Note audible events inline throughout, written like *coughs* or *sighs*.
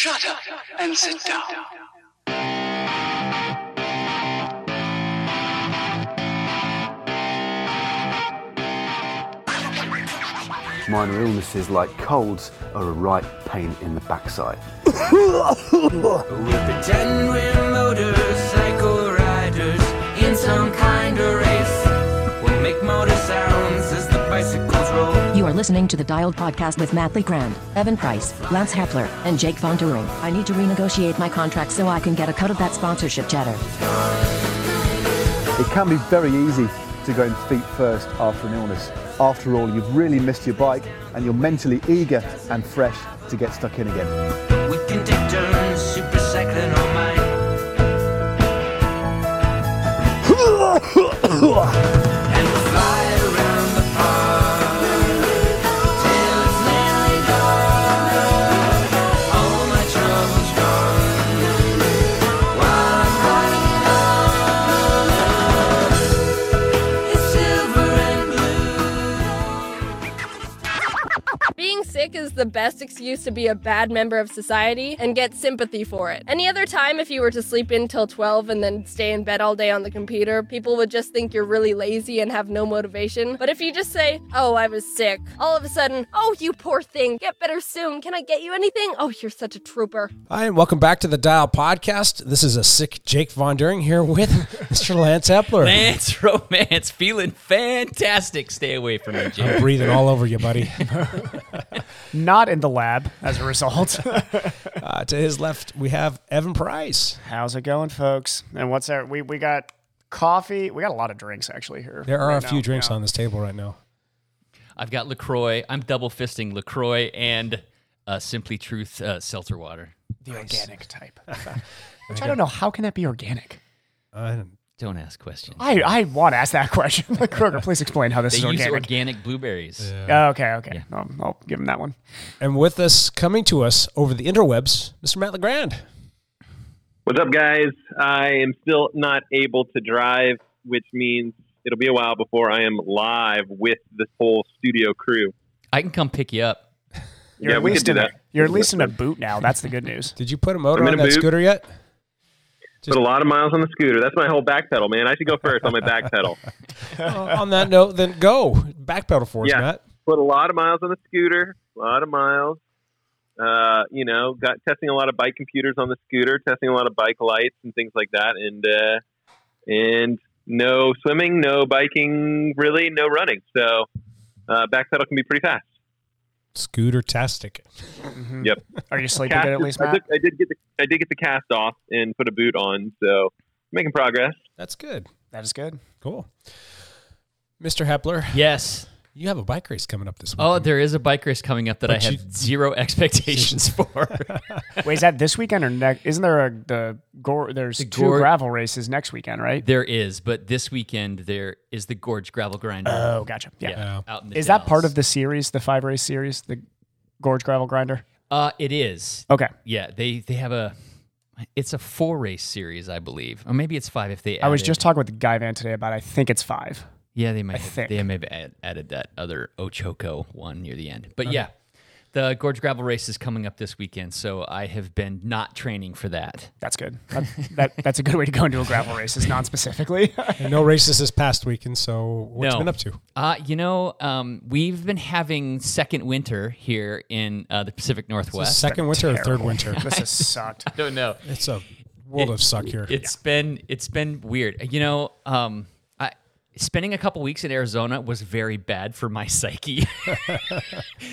Shut up and sit down. Minor illnesses like colds are a right pain in the backside. We'll pretend we're motorcycle riders in some kind of race. We'll make motor are listening to the Dialed Podcast with Matt LeGrand, Evan Price, Lance Hepler, and Jake Von During. I need to renegotiate my contract so I can get a cut of that sponsorship cheddar. It can be very easy to go in feet first after an illness. After all, you've really missed your bike and you're mentally eager and fresh to get stuck in again. The best excuse to be a bad member of society and get sympathy for it. Any other time, if you were to sleep in till 12 and then stay in bed all day on the computer, people would just think you're really lazy and have no motivation. But if you just say, Oh, I was sick, all of a sudden, Oh, you poor thing, get better soon. Can I get you anything? Oh, you're such a trooper. Hi, and welcome back to the Dial Podcast. This is a sick Jake Von During here with *laughs* Mr. Lance Hepler. Lance Romance, feeling fantastic. Stay away from me, Jake. I'm breathing all over you, buddy. *laughs* *laughs* Not in the lab as a result. *laughs* Uh, to his left, we have Evan Price. How's it going, folks? And what's our we we got coffee. We got a lot of drinks actually here. There are right a few now. drinks Yeah. on this table right now. I've got LaCroix. I'm double fisting LaCroix and uh, Simple Truth uh, seltzer water. the organic type. *laughs* Which I don't know. How can that be organic? I don't- Don't ask questions. I, I want to ask that question. *laughs* Like Kroger, please explain how this they is use organic. organic blueberries. Oh, okay, okay. Um, I'll give him that one. and with us, coming to us over the interwebs, Mr. Matt LeGrand. What's up, guys? I am still not able to drive, which means it'll be a while before I am live with this whole studio crew. I can come pick you up. You're Yeah, at we could least do in a, that. you're at least in a boot now. That's the good news. Did you put a motor I'm on in a that boot. scooter yet? Put a lot of miles on the scooter. That's my whole back pedal, man. I should go first on my back pedal. On that note, then go. back pedal for us, Yeah. Matt. Put a lot of miles on the scooter. A lot of miles. Uh, you know, got testing a lot of bike computers on the scooter, testing a lot of bike lights and things like that, and uh, and no swimming, no biking, really, no running. So uh, back pedal can be pretty fast. Scooter tastic. Mm-hmm. Yep. Are you sleeping good at is- least, I, Matt? I did get the I did get the cast off and put a boot on, so making progress. That's good. That is good. Cool. Mr. Hepler, Yes. You have a bike race coming up this week. Oh, there is a bike race coming up that But I have you- *laughs* zero expectations *laughs* for. *laughs* Wait, is that this weekend or next? Isn't there a the gore? There's The two Gore- gravel races next weekend, right? there is, but this weekend there is the Gorge Gravel Grinder. Oh, gotcha. Yeah. Yeah. out in the Is that part of the series, the five race series, the Gorge Gravel Grinder? Uh, it is. Okay. Yeah, they they have a. It's a four race series, I believe, or maybe it's five if they. I was added- just talking with the guy van today about. I think it's five. Yeah, they might. Have, they may have add, added that other Ochoco one near the end. But yeah, the Gorge Gravel race is coming up this weekend, so I have been not training for that. That's good. That, that that's a good way to go into a gravel race, is non-specifically. *laughs* No races this past weekend, so what you No. been up to? Uh, you know, um, we've been having second winter here in uh, the Pacific Northwest. Second winter or third winter? *laughs* this has sucked. I *laughs* don't know. It's a world It- of suck here. It's been it's been weird. You know, um, I spending a couple weeks in Arizona was very bad for my *laughs* psyche. *laughs*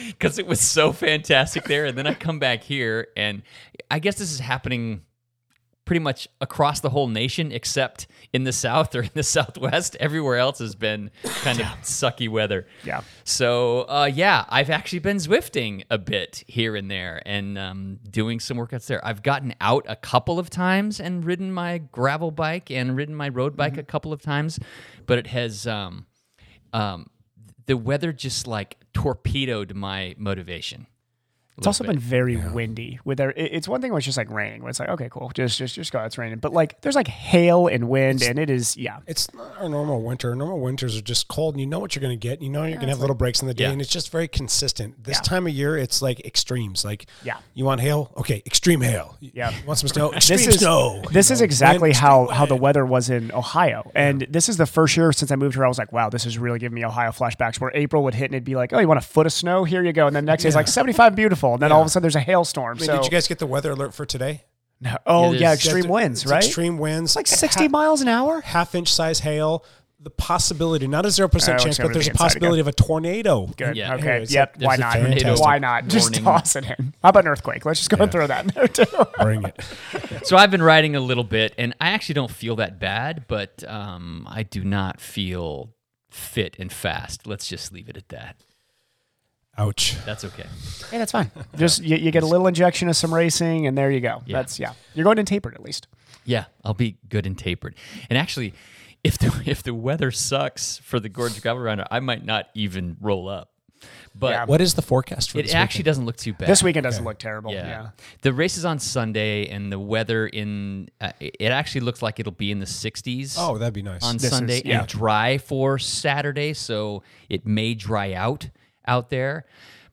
Because it was so fantastic there, and then I come back here, and I guess this is happening pretty much across the whole nation except in the south or in the *laughs* southwest. Everywhere else has been kind of sucky weather. Yeah. so uh, yeah i've actually been zwifting a bit here and there and um, doing some workouts there. I've gotten out a couple of times and ridden my gravel bike and ridden my road bike a couple of times but it has um, um, the weather just like torpedoed my motivation It's also been very windy. With there, it's one thing where it's just like raining. Where it's like, okay, cool, just just just go. It's raining, but like there's like hail and wind, and it is yeah. It's not our normal winter. Normal winters are just cold, and you know what you're going to get. You know you're going to have little breaks in the day, Yeah. and it's just very consistent. This Yeah. time of year, it's like extremes. Like, Yeah. you want hail? Okay, extreme hail. You Yeah. want some snow? *laughs* Extreme This is snow. this You is exactly wind, how how the weather was in Ohio, and this is the first year since I moved here. I was like, wow, this is really giving me Ohio flashbacks. Where April would hit and it'd be like, oh, you want a foot of snow? Here you go, and then the next day it's like 75, beautiful, *laughs* and then all of a sudden there's a hailstorm. I mean, so did you guys get the weather alert for today? No. Oh It yeah, is- extreme It's- winds, it's right? Extreme winds, It's like 60 half, miles an hour. half inch size hail. The possibility, not a zero percent Oh, chance, it's but over there's the a inside possibility again. of a tornado. Good. Yeah. Okay. It's yep. Why there's a not? fantastic Why not? Just warning. toss it in. How about an earthquake? Let's just go and throw that in there too. *laughs* Bring it. So I've been riding a little bit, and I actually don't feel that bad, but um, I do not feel fit and fast. Let's just leave it at that. Ouch. That's okay. hey, that's fine. *laughs* Just you, you get a little injection of some racing, and there you go. Yeah. That's yeah. You're going in tapered at least. Yeah, I'll be good and tapered. And actually, if the *laughs* if the weather sucks for the Gorge Gravel Grinder, I might not even roll up. But Yeah. What is the forecast for it this actually weekend? doesn't look too bad. This weekend doesn't look terrible. Yeah. Yeah. The race is on Sunday, and the weather in uh, it actually looks like it'll be in the 60s. Oh, that'd be nice. on This is- Sunday yeah. and dry for Saturday, so it may dry out out there.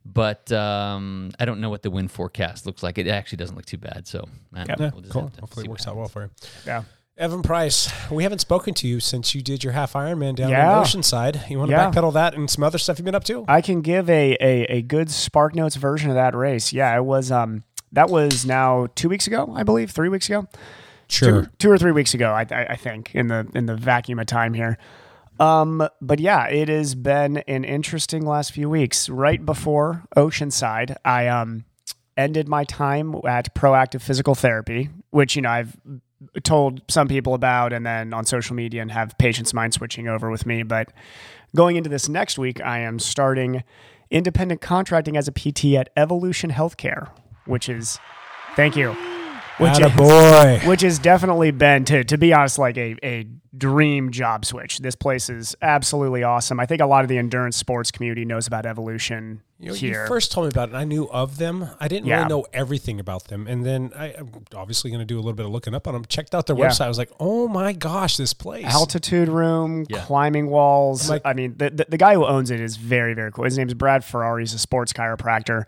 But um, I don't know what the wind forecast looks like. It actually doesn't look too bad. So I don't Yep. know. Yeah, We'll cool. Hopefully, it works out well for you. Yeah. Evan Price, we haven't spoken to you since you did your half Ironman down Yeah. in Oceanside. You want to Yeah. backpedal that and some other stuff you've been up to? I can give a, a a good Spark Notes version of that race. Yeah, it was um that was now two weeks ago, I believe, three weeks ago. two, two or three weeks ago, I, I, I think, in the in the vacuum of time here. Um, but yeah, it has been an interesting last few weeks. Right before Oceanside, I um ended my time at Proactive Physical Therapy, which you know I've told some people about, and then on social media, and have patients of mine switching over with me. But going into this next week, I am starting independent contracting as a PT at Evolution Healthcare, which is thank you. Which is, boy. *laughs* which has definitely been to to be honest like a, a dream job switch this place is absolutely awesome i think a lot of the endurance sports community knows about evolution You, know, here you first told me about it, and I knew of them. I didn't Yeah. really know everything about them. And then I, I'm obviously going to do a little bit of looking up on them. Checked out their Yeah. website. I was like, oh my gosh, this place. altitude room Yeah. climbing walls like- i mean the, the, the guy who owns it is very very cool his name is brad ferrari he's a sports chiropractor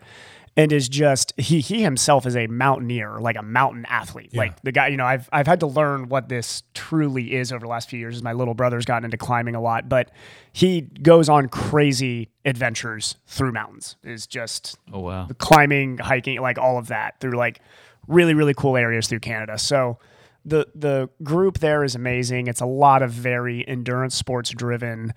and is just he he himself is a mountaineer like a mountain athlete like the guy you know i've i've had to learn what this truly is over the last few years as my little brother's gotten into climbing a lot but he goes on crazy adventures through mountains is just Oh wow. climbing, hiking, like all of that through like really really cool areas through Canada. So the the group there is amazing. It's a lot of very endurance sports driven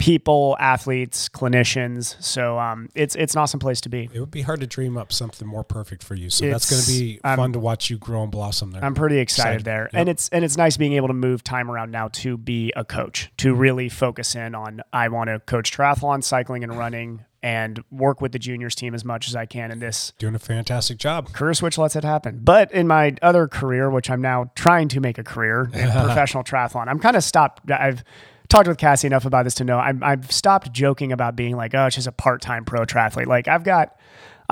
people, athletes, clinicians. So um, it's it's an awesome place to be. It would be hard to dream up something more perfect for you. So that's going to be I'm- fun to watch you grow and blossom there. I'm pretty excited Excited. there, Yep. and it's and it's nice being able to move time around now to be a coach to really focus in on I want to coach triathlon, cycling, and running, and work with the juniors team as much as I can in this Doing a fantastic job. career switch lets it happen. But in my other career, which I'm now trying to make a career in *laughs* professional triathlon, I'm kind of stopped. I've talked with Cassie enough about this to know I'm, I've stopped joking about being like, oh, just a part time pro triathlete. Like I've got.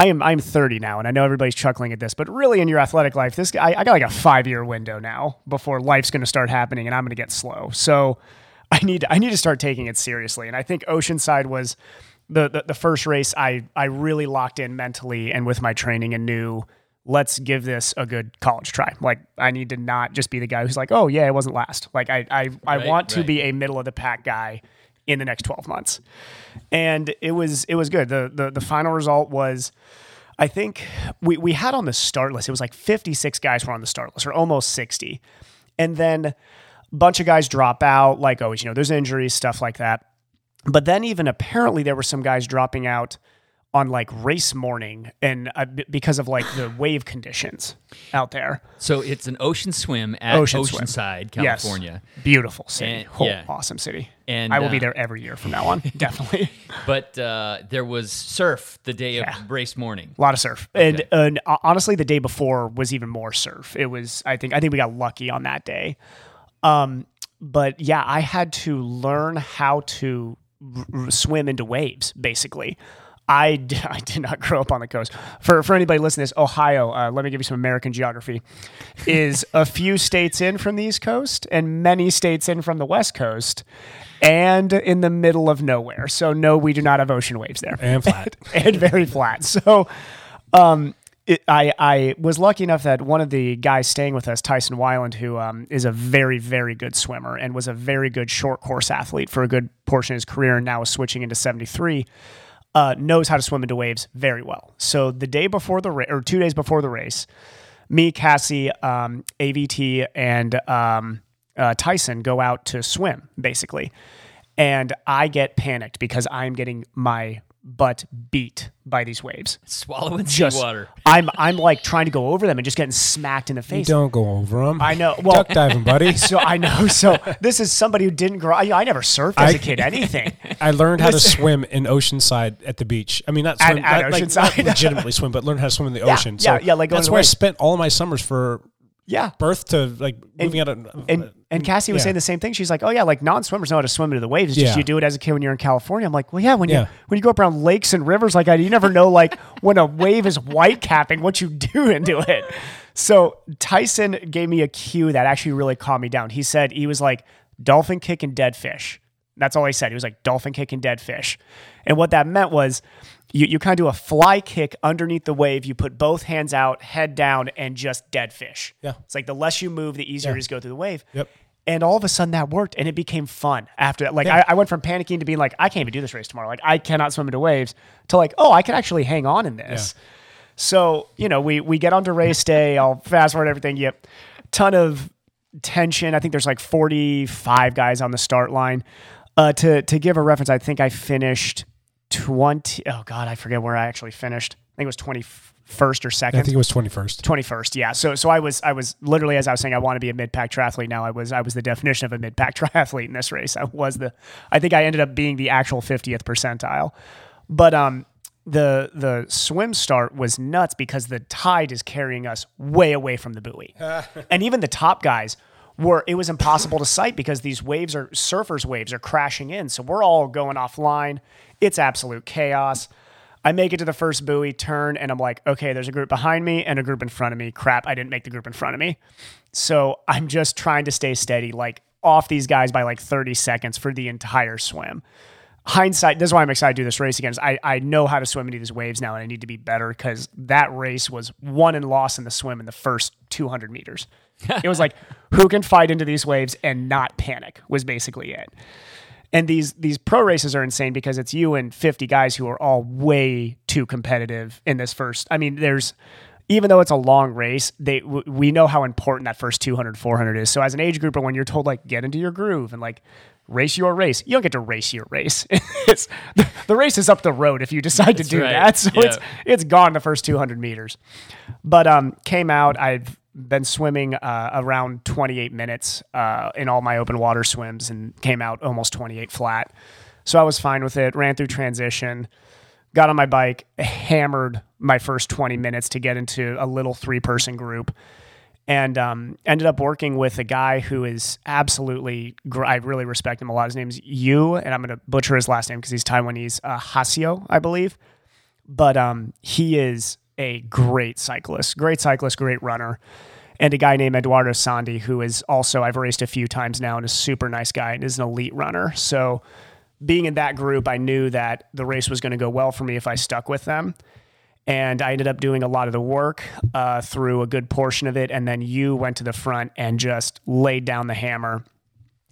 I am I'm 30 now, and I know everybody's chuckling at this, but really in your athletic life, this I, I got like a five year window now before life's going to start happening, and I'm going to get slow. So I need I need to start taking it seriously, and I think Oceanside was the, the the first race I I really locked in mentally and with my training and knew let's give this a good college try. Like I need to not just be the guy who's like, oh yeah, it wasn't last. Like I I, I Right, want to right. be a middle of the pack guy in the next 12 months. And it was it was good. The the the final result was I think we, we had on the start list, it was like 56 guys were on the start list, or almost 60. And then a bunch of guys drop out, like always, you know, there's injuries, stuff like that. But then even apparently there were some guys dropping out on like race morning and uh, b- because of like the *sighs* wave conditions out there. So it's an ocean swim at Ocean swim. Oceanside, Yes. California. Beautiful city. And- Oh, yeah. Awesome city. And, I will be uh, there every year from now on. *laughs* Definitely. But uh, there was surf the day Yeah. of race morning. A lot of surf, and, and uh, honestly, the day before was even more surf. It was, I think, I think we got lucky on that day. Um, but yeah, I had to learn how to r- r- swim into waves, basically. I, d- *laughs* I did not grow up on the coast. For for anybody listening to this, Ohio, uh, let me give you some American geography, is a few states in from the East Coast and many states in from the West Coast, and in the middle of nowhere. So no, we do not have ocean waves there, And flat. *laughs* and very flat. So, um, it, I I was lucky enough that one of the guys staying with us, Tyson Wyland, who um, is a very very good swimmer and was a very good short course athlete for a good portion of his career, and now is switching into seventy three. Uh, knows how to swim into waves very well. So the day before the race, or two days before the race, me, Cassie, um, AVT, and um, uh, Tyson go out to swim, basically. And I get panicked because I'm getting my butt beat by these waves. Swallowing Just, seawater. *laughs* I'm I'm like trying to go over them and just getting smacked in the You face. don't go over them. I know. Well, Duck diving, buddy. *laughs* so I know. So this is somebody who didn't grow. I, I never surfed as a I- kid. Anything. *laughs* I learned how to swim in Oceanside at the beach. I mean, not At- swim, at not, like, Oceanside. not legitimately swim, but learn how to swim in the Yeah, ocean. yeah, so yeah, like that's where I spent all my summers for Yeah. birth to like moving out of. And and uh, Cassie was yeah. saying the same thing. She's like, "Oh yeah, like non-swimmers know how to swim into the waves. It's just you do it as a kid when you're in California." I'm like, "Well, yeah, when Yeah. you when you go up around lakes and rivers like that, you never know like *laughs* when a wave is white capping what you do *laughs* into it." So Tyson gave me a cue that actually really calmed me down. He said he was like dolphin kick and dead fish. That's all he said. He was like dolphin kick and dead fish. And what that meant was you, you kind of do a fly kick underneath the wave. You put both hands out, head down, and just dead fish. Yeah. It's like the less you move, the easier Yeah. it is to go through the wave. Yep. And all of a sudden that worked and it became fun after that. Like Yeah. I, I went from panicking to being like, I can't even do this race tomorrow. Like I cannot swim into waves to like, oh, I can actually hang on in this. So, you know, we we get onto race day. I'll fast forward everything. Yep. Ton of tension. I think there's like 45 guys on the start line. Uh, to to give a reference, I think I finished 20. Oh God, I forget where I actually finished. I think it was 21st or second. I think it was twenty first. 21st yeah so so i was i was literally as i was saying i want to be a mid-pack triathlete now i was i was the definition of a mid-pack *laughs* triathlete in this race i was the i think i ended up being the actual 50th percentile but um the the swim start was nuts because the tide is carrying us way away from the buoy *laughs* and even the top guys were it was impossible to sight because these waves are surfers waves are crashing in so we're all going offline it's absolute chaos I make it to the first buoy, turn, and I'm like, okay, there's a group behind me and a group in front of me. Crap, I didn't make the group in front of me. So I'm just trying to stay steady, like off these guys by like 30 seconds for the entire swim. Hindsight, this is why I'm excited to do this race again. Is I, I know how to swim into these waves now and I need to be better because that race was won and lost in the swim in the first 200 meters. it was like, who can fight into these waves and not panic was basically it. And these these pro races are insane because it's you and 50 guys who are all way too competitive in this first. I mean, there's even though it's a long race, they w- we know how important that first 200 400 is. So as an age grouper when you're told like get into your groove and like race your race, you don't get to race your race. *laughs* it's the, the race is up the road if you decide to do right. that. *laughs* So it's it's gone the first 200 meters. But um came out I've been swimming uh, around 28 minutes uh, in all my open water swims and came out almost 28 flat. So I was fine with it. Ran through transition, got on my bike, hammered my first 20 minutes to get into a little three person group, and um, ended up working with a guy who is absolutely, gr- I really respect him a lot. His name's Yu, and I'm going to butcher his last name because he's Taiwanese, uh, Hasio, I believe. But um, he is a great cyclist, great cyclist, great runner. And a guy named Eduardo Sandi, who is also, I've raced a few times now and is a super nice guy and is an elite runner. So, being in that group, I knew that the race was going to go well for me if I stuck with them. And I ended up doing a lot of the work uh, through a good portion of it. And then Yu went to the front and just laid down the hammer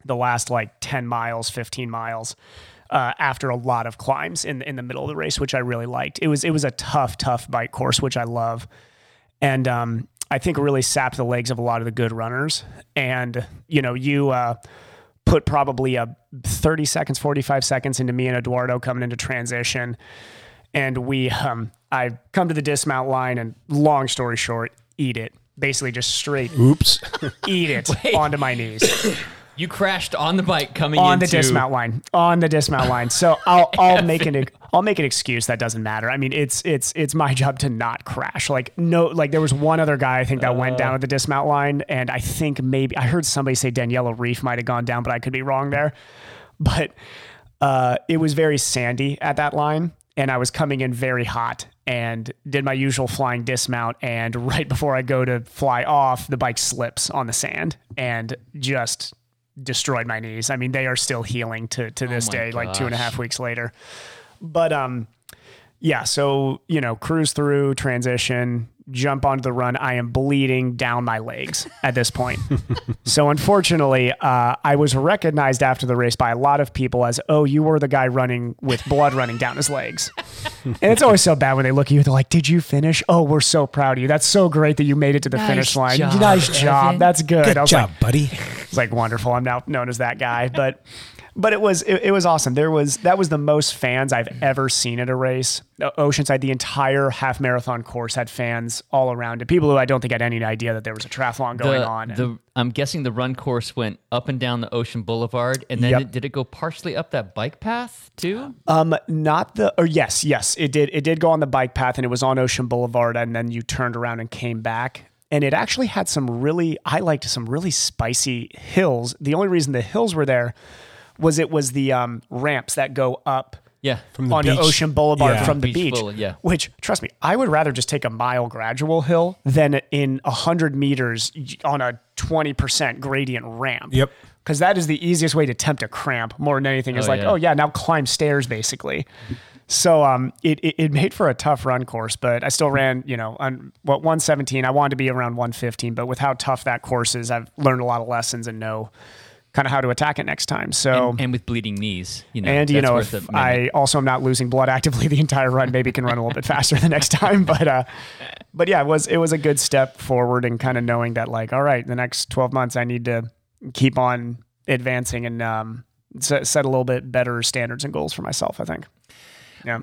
the last like 10 miles, 15 miles. Uh, after a lot of climbs in in the middle of the race, which I really liked, it was it was a tough, tough bike course, which I love, and um, I think really sapped the legs of a lot of the good runners. And you know, Yu uh, put probably a 30 seconds, 45 seconds into me and Eduardo coming into transition. And we, um, I come to the dismount line and long story short, eat it. Basically just straight Oops. *laughs* eat it *laughs* Wait. onto my knees You crashed on the bike coming in. on into the dismount line. On the dismount line. So *laughs* i'll i'll make an i'll make an excuse that doesn't matter. I mean it's it's it's my job to not crash. Like no like there was one other guy i think that went down at the dismount line and i think maybe i heard somebody say Daniela Ryf might have gone down but i could be wrong there. But uh, it was very sandy at that line and I was coming in very hot and did my usual flying dismount. And *laughs* right before I go to fly off, the bike slips on the sand and just destroyed my knees. I mean, they are still healing to to this my day, like two and a gosh. half weeks later. But um, yeah. So you know, cruise through transition, jump onto the run. I am bleeding down my legs at this point. *laughs* so unfortunately, uh, I was recognized after the race by a lot of people as, "Oh, you were the guy running with blood running down his legs." and it's always so bad when they look at you. They're like, "Did you finish? Oh, we're so proud of you. That's so great that you made it to the Nice finish line. job, nice job. Evan. That's good." Good I was job, like, buddy. It's like wonderful. I'm now known as that guy, but but it was it, it was awesome. There was that was the most fans I've ever seen at a race. Oceanside, the entire half marathon course had fans all around it. People who I don't think had any idea that there was a triathlon going the, on. The, I'm guessing the run course went up and down the Ocean Boulevard, and then Yep. it, did it go partially up that bike path too? Um, not the or yes, yes, it did. It did go on the bike path, and it was on Ocean Boulevard, and then you turned around and came back. And it actually had some really, I liked some really spicy hills. The only reason the hills were there was it was the um, ramps that go up Yeah, From the onto beach. Ocean Boulevard Yeah. from the Beach beach. Boulevard, yeah. Which, trust me, I would rather just take a mile gradual hill than in 100 meters on a 20% gradient ramp. Yep. Because that is the easiest way to tempt a cramp more than anything. Is Oh, like, yeah. oh, yeah, now climb stairs, basically. So um, it, it, it made for a tough run course, but I still ran, you know, on what 117. I wanted to be around 115, but with how tough that course is, I've learned a lot of lessons and know kind of how to attack it next time. So and, and with bleeding knees, you know, and you know, worth if. I also am not losing blood *laughs* actively the entire run, maybe can run a little bit faster the next time. *laughs* But uh, but yeah, it was it was a good step forward and kind of knowing that like, all right, the next twelve months I need to keep on advancing and um, set, set a little bit better standards and goals for myself. I think. Yeah.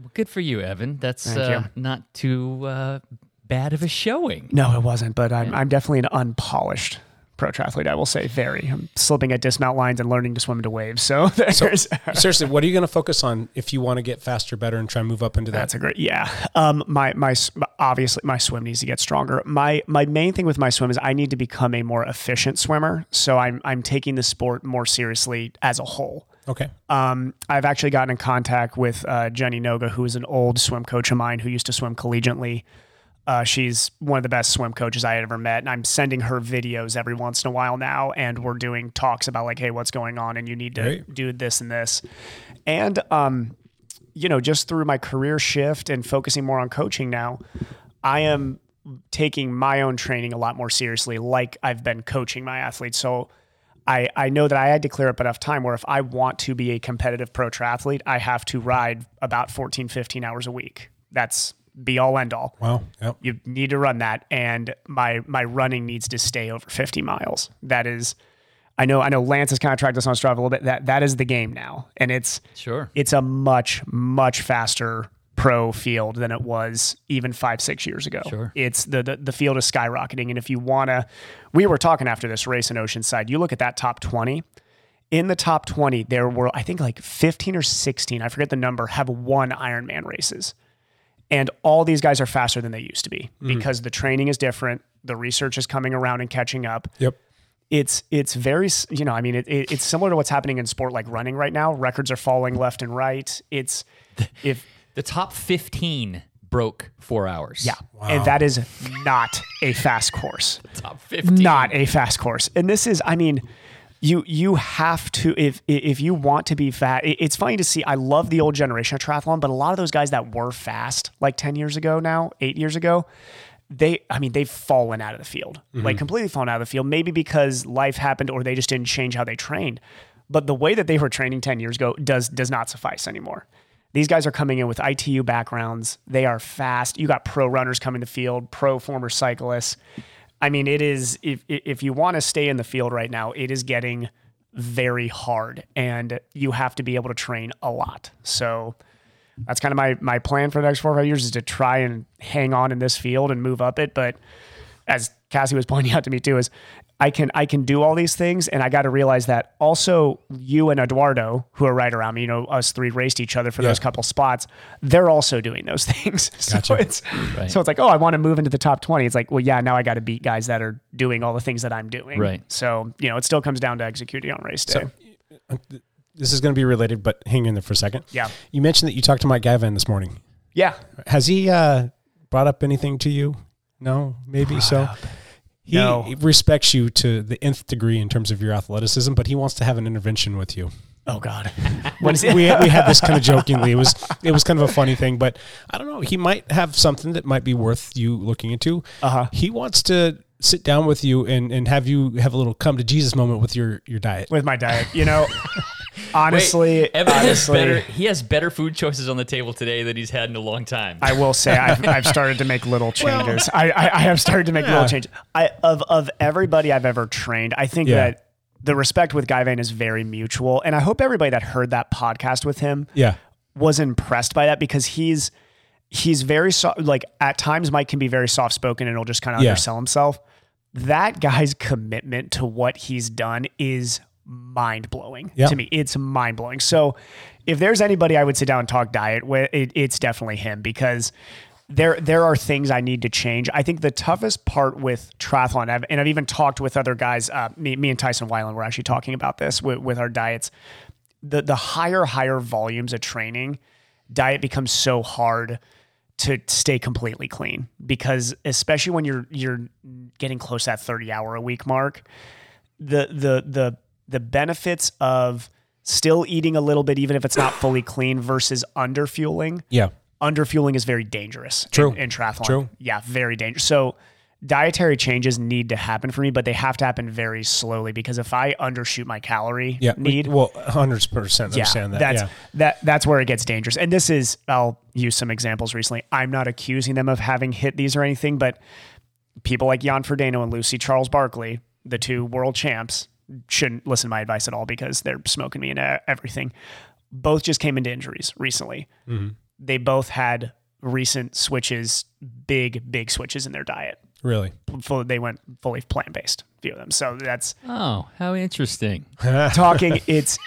Well, good for you, Evan. That's uh, you. not too uh, bad of a showing. No, it wasn't. But I'm I'm definitely an unpolished pro triathlete. I will say, very. I'm slipping at dismount lines and learning to swim into waves. So *laughs* there's. *laughs* Seriously, what are you going to focus on if you want to get faster, better, and try and move up into that? That's a great yeah. Um, my my obviously my swim needs to get stronger. My my main thing with my swim is I need to become a more efficient swimmer. So I'm I'm taking the sport more seriously as a whole. Okay. Um, I've actually gotten in contact with uh, Jenny Noga, who is an old swim coach of mine who used to swim collegiately. Uh, she's one of the best swim coaches I had ever met, and I'm sending her videos every once in a while now, and we're doing talks about like, hey, what's going on, and you need to Great. do this and this, and um, you know, just through my career shift and focusing more on coaching now, I am taking my own training a lot more seriously, like I've been coaching my athletes. So I, I know that I had to clear up enough time where if I want to be a competitive pro triathlete, I have to ride about 14, 15 hours a week. That's be all end all. Wow. Yep. You need to run that. And my my running needs to stay over 50 miles. That is I know I know Lance has kind of tracked this on Strava a little bit. That that is the game now. And it's Sure. it's a much, much faster pro field than it was even five, six years ago. Sure. It's the, the the field is skyrocketing. And if you wanna we were talking after this race in Oceanside, you look at that top 20. In the top 20, there were I think like 15 or 16, I forget the number, have won Ironman races. And all these guys are faster than they used to be mm-hmm. because the training is different. The research is coming around and catching up Yep. it's it's very you know I mean it, it, it's similar to what's happening in sport like running right now. Records are falling left and right. It's *laughs* if The top 15 broke four hours. yeah, and that is not a fast course. *laughs* Top 15. Not a fast course. And this is I mean you you have to if if you want to be fast. It's funny to see. I love the old generation of triathlon, but a lot of those guys that were fast like ten years ago now, eight years ago, they I mean they've fallen out of the field, mm-hmm. like completely fallen out of the field. Maybe because life happened or they just didn't change how they trained. But the way that they were training ten years ago does does not suffice anymore. These guys are coming in with ITU backgrounds. They are fast. You got pro runners coming to field, pro former cyclists. I mean, it is if if you want to stay in the field right now, it is getting very hard, and you have to be able to train a lot. So that's kind of my my plan for the next four or five years is to try and hang on in this field and move up it. But as Cassie was pointing out to me too, is I can I can do all these things, and I got to realize that also Yu and Eduardo, who are right around me, you know, us three raced each other for those couple spots. They're also doing those *laughs* things. so Gotcha. it's Right. so it's like, oh, I want to move into the top twenty. It's like, well, yeah, now I got to beat guys that are doing all the things that I'm doing. Right. So you know, it still comes down to executing on race day. So this is going to be related, but hang in there for a second. Yeah. You mentioned that you talked to Mike Gavin this morning. Yeah. Has he uh, brought up anything to you? No, maybe so. He No. respects you to the nth degree in terms of your athleticism, but he wants to have an intervention with you. Oh God. *laughs* We we had this kind of jokingly. It was it was kind of a funny thing, but I don't know. He might have something that might be worth you looking into. Uh-huh. He wants to sit down with you and and have you have a little come to Jesus moment with your your diet. With my diet, you know. *laughs* honestly, Wait, Evan has better. He has better food choices on the table today than he's had in a long time. I will say I've, *laughs* I've started to make little changes. I, I, I have started to make Yeah. little changes. I of of everybody I've ever trained, I think Yeah. that the respect with Guy Vane is very mutual, and I hope everybody that heard that podcast with him Yeah. was impressed by that because he's he's very soft. Like at times, Mike can be very soft spoken and he'll just kind of Yeah. undersell himself. That guy's commitment to what he's done is mind blowing Yeah. to me. It's mind blowing. So, if there's anybody I would sit down and talk diet with, it, it's definitely him because there there are things I need to change. I think the toughest part with triathlon, I've- and I've even talked with other guys. Uh, me, me and Tyson Weiland were actually talking about this with, with our diets. The the higher higher volumes of training, diet becomes so hard to stay completely clean because especially when you're you're getting close to that 30 hour a week mark the the the the benefits of still eating a little bit even if it's not *sighs* fully clean versus underfueling Yeah. underfueling is very dangerous True. in, in triathlon True. yeah very dangerous so dietary changes need to happen for me but they have to happen very slowly because if i undershoot my calorie Yeah. need well, hundred percent understand that. that's yeah. that that's where it gets dangerous. And this is I'll use some examples recently. I'm not accusing them of having hit these or anything, but people like Jan Frodeno and Lucy Charles Barclay, the two world champs, shouldn't listen to my advice at all because they're smoking me and everything. Both just came into injuries recently. Mm-hmm. They both had recent switches, big big switches in their diet. Really. Full, they went fully plant based. Few of them. So that's oh, how interesting. *laughs* talking it's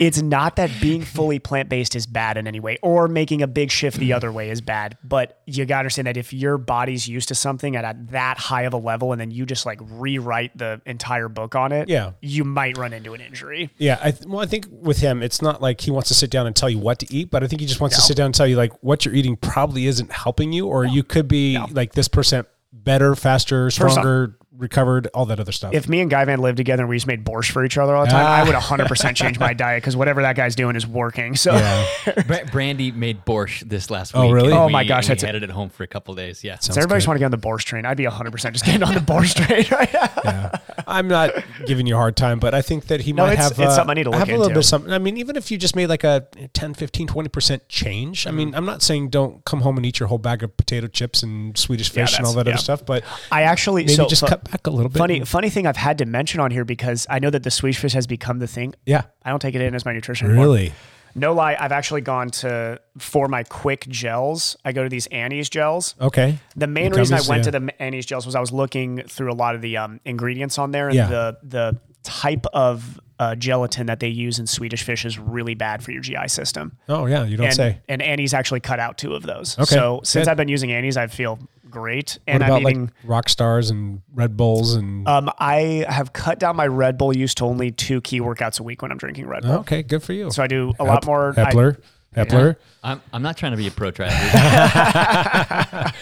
it's not that being fully plant-based is bad in any way or making a big shift the other way is bad but you got to understand that if your body's used to something at a, that high of a level and then you just like rewrite the entire book on it Yeah. you might run into an injury. Yeah, I th- well, I think with him, it's not like he wants to sit down and tell you what to eat, but I think he just wants to sit down and tell you like what you're eating probably isn't helping you, or you could be like this percent better, faster, stronger, recovered, all that other stuff. if me and Guy Van lived together and we just made borscht for each other all the time, I Ah. would 100% change my diet because whatever that guy's doing is working. So *laughs* Bra- Brandy made borscht this last Oh, week. really? and Oh we- my gosh, and that's we a- had it at home for a couple days. Yeah. Does everybody just want to get on the borscht train? I'd be 100% just getting on the borscht train *laughs* right now. I'm not giving you a hard time, but I think that he No, might it's- have it's uh, something I need to look have a little into. bit of something. I mean, even if you just made like a 10, 15, 20% change. I mean, I'm not saying don't come home and eat your whole bag of potato chips and Swedish Yeah, fish and all that that's- other stuff, but I actually maybe so just fu- cut back a little bit. Funny, funny thing I've had to mention on here because I know that the Swedish fish has become the thing. Yeah. I don't take it in as my nutrition. anymore. Really? No lie, I've actually gone to for my quick gels. I go to these Annie's gels. Okay. The main reason I went yeah. to the Annie's gels was I was looking through a lot of the um, ingredients on there, and Yeah. the the type of uh, gelatin that they use in Swedish fish is really bad for your GI system. Oh, yeah, you don't and, say. And Annie's actually cut out two of those. Okay, So since good. I've been using Annie's, I feel great. What And about I'm eating. like rock stars and Red Bulls and Um, I have cut down my Red Bull use to only two key workouts a week when I'm drinking Red Bull. Okay, good for you. So I do a lot more. I- Hepler. Hepler. I'm, I'm not trying to be a pro triathlete. *laughs*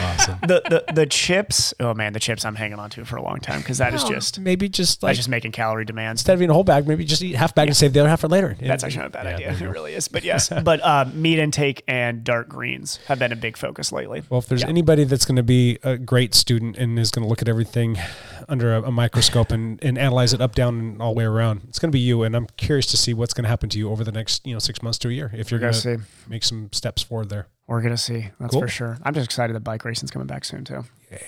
awesome. the, the the chips. Oh man, the chips I'm hanging on to for a long time because that is No, just maybe just like that's just making calorie demands. instead of eating a whole bag, maybe just eat half bag and save the other half for later. That's actually not a bad Yeah, idea. It really is. But yes, *laughs* but uh, meat intake and dark greens have been a big focus lately. Well, if there's anybody that's going to be a great student and is going to look at everything under a, a microscope and, and analyze it up, down, and all the way around, it's going to be you. And I'm curious to see what's going to happen to you over the next, you know, six months to a year if you're going gonna to see. Make some steps forward there. We're gonna see. That's Cool. for sure. I'm just excited that bike racing's coming back soon too. Yay!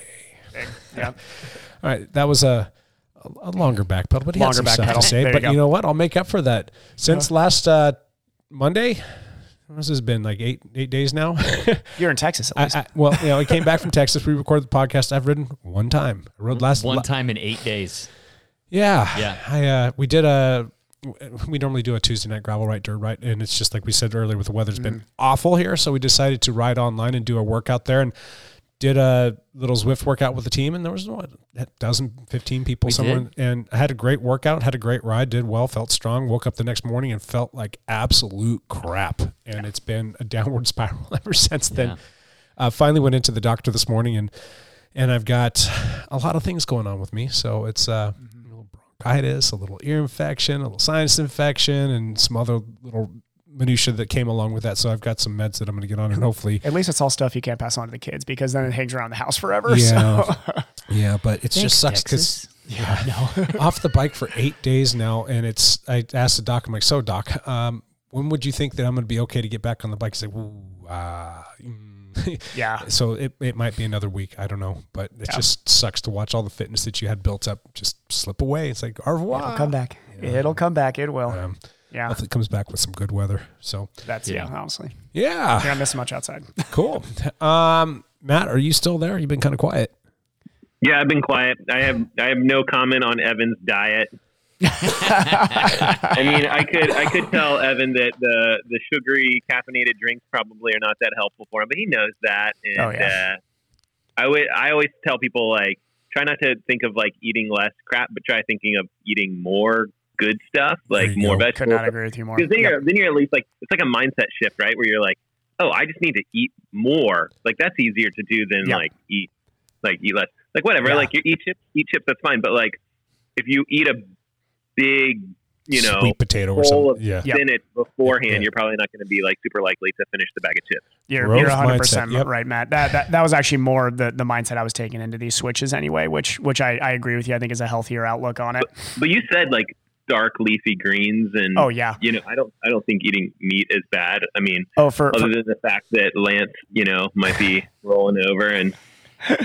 yeah. *laughs* All right, that was a a longer back pedal, but he Longer had some back stuff pedal. to say. There you but go. you know what? I'll make up for that. Since last uh, Monday, this has been like eight eight days now. *laughs* You're in Texas at I, least. I, well, you know, I came back from Texas. We recorded the podcast. I've ridden one time. I rode last One la- time in eight days. Yeah, Yeah. I uh, we did a. We normally do a Tuesday night gravel ride, dirt ride, and it's just like we said earlier. With the weather's been awful here, so we decided to ride online and do a workout there. And did a little Zwift workout with the team, and there was what a dozen, fifteen people We somewhere, did. and I had a great workout, had a great ride, did well, felt strong. Woke up the next morning and felt like absolute crap, and it's been a downward *laughs* spiral ever since then. Yeah. Uh, finally went into the doctor this morning, and and I've got a lot of things going on with me. So it's uh, little bronchitis, a little ear infection, a little sinus infection, and some other little minutia that came along with that. So I've got some meds that I'm going to get on, and hopefully, At least it's all stuff you can't pass on to the kids because then it hangs around the house forever. Yeah. So. *laughs* yeah. But it just sucks because Texas. yeah, *laughs* off the bike for eight days now, and it's. I asked the doc, I'm like, so doc, um, when would you think that I'm going to be okay to get back on the bike? He's like, ooh, ah. mm. *laughs* Yeah. So it, it might be another week. I don't know, but it Yeah. just sucks to watch all the fitness that you had built up just slip away. It's like au revoir. It'll come back. It'll come back. It will. Um, yeah. Hopefully, it comes back with some good weather. So That's yeah. Yeah. honestly. yeah, You're not missing much outside. *laughs* cool. Um, Matt, are you still there? You've been kind of quiet. Yeah, I've been quiet. I have I have no comment on Evan's diet. *laughs* I mean, I could I could tell Evan that the the sugary caffeinated drinks probably are not that helpful for him, but he knows that. And Oh, yeah. uh, I would I always tell people like try not to think of like eating less crap, but try thinking of eating more good stuff, like more go. Could vegetables. not agree with you more. Because then Yep. you're then you're at least like it's like a mindset shift, right? Where you're like, oh, I just need to eat more. Like that's easier to do than Yeah. like eat like eat less. Like whatever. Yeah. Like you eat chips, eat chips. That's fine. But like if you eat a big, you know, sweet potato or bowl something. of Yeah. Yep. spinach beforehand, Yeah. you're probably not going to be like super likely to finish the bag of chips. You're, Growth you're 100% yep. right, Matt. That, that that was actually more the, the mindset I was taking into these switches anyway, which which I, I agree with you. I think is a healthier outlook on it. But you said like dark leafy greens and Oh yeah. you know, I don't I don't think eating meat is bad. I mean, Oh for, other for than the fact that Lance, you know, might be *laughs* rolling over and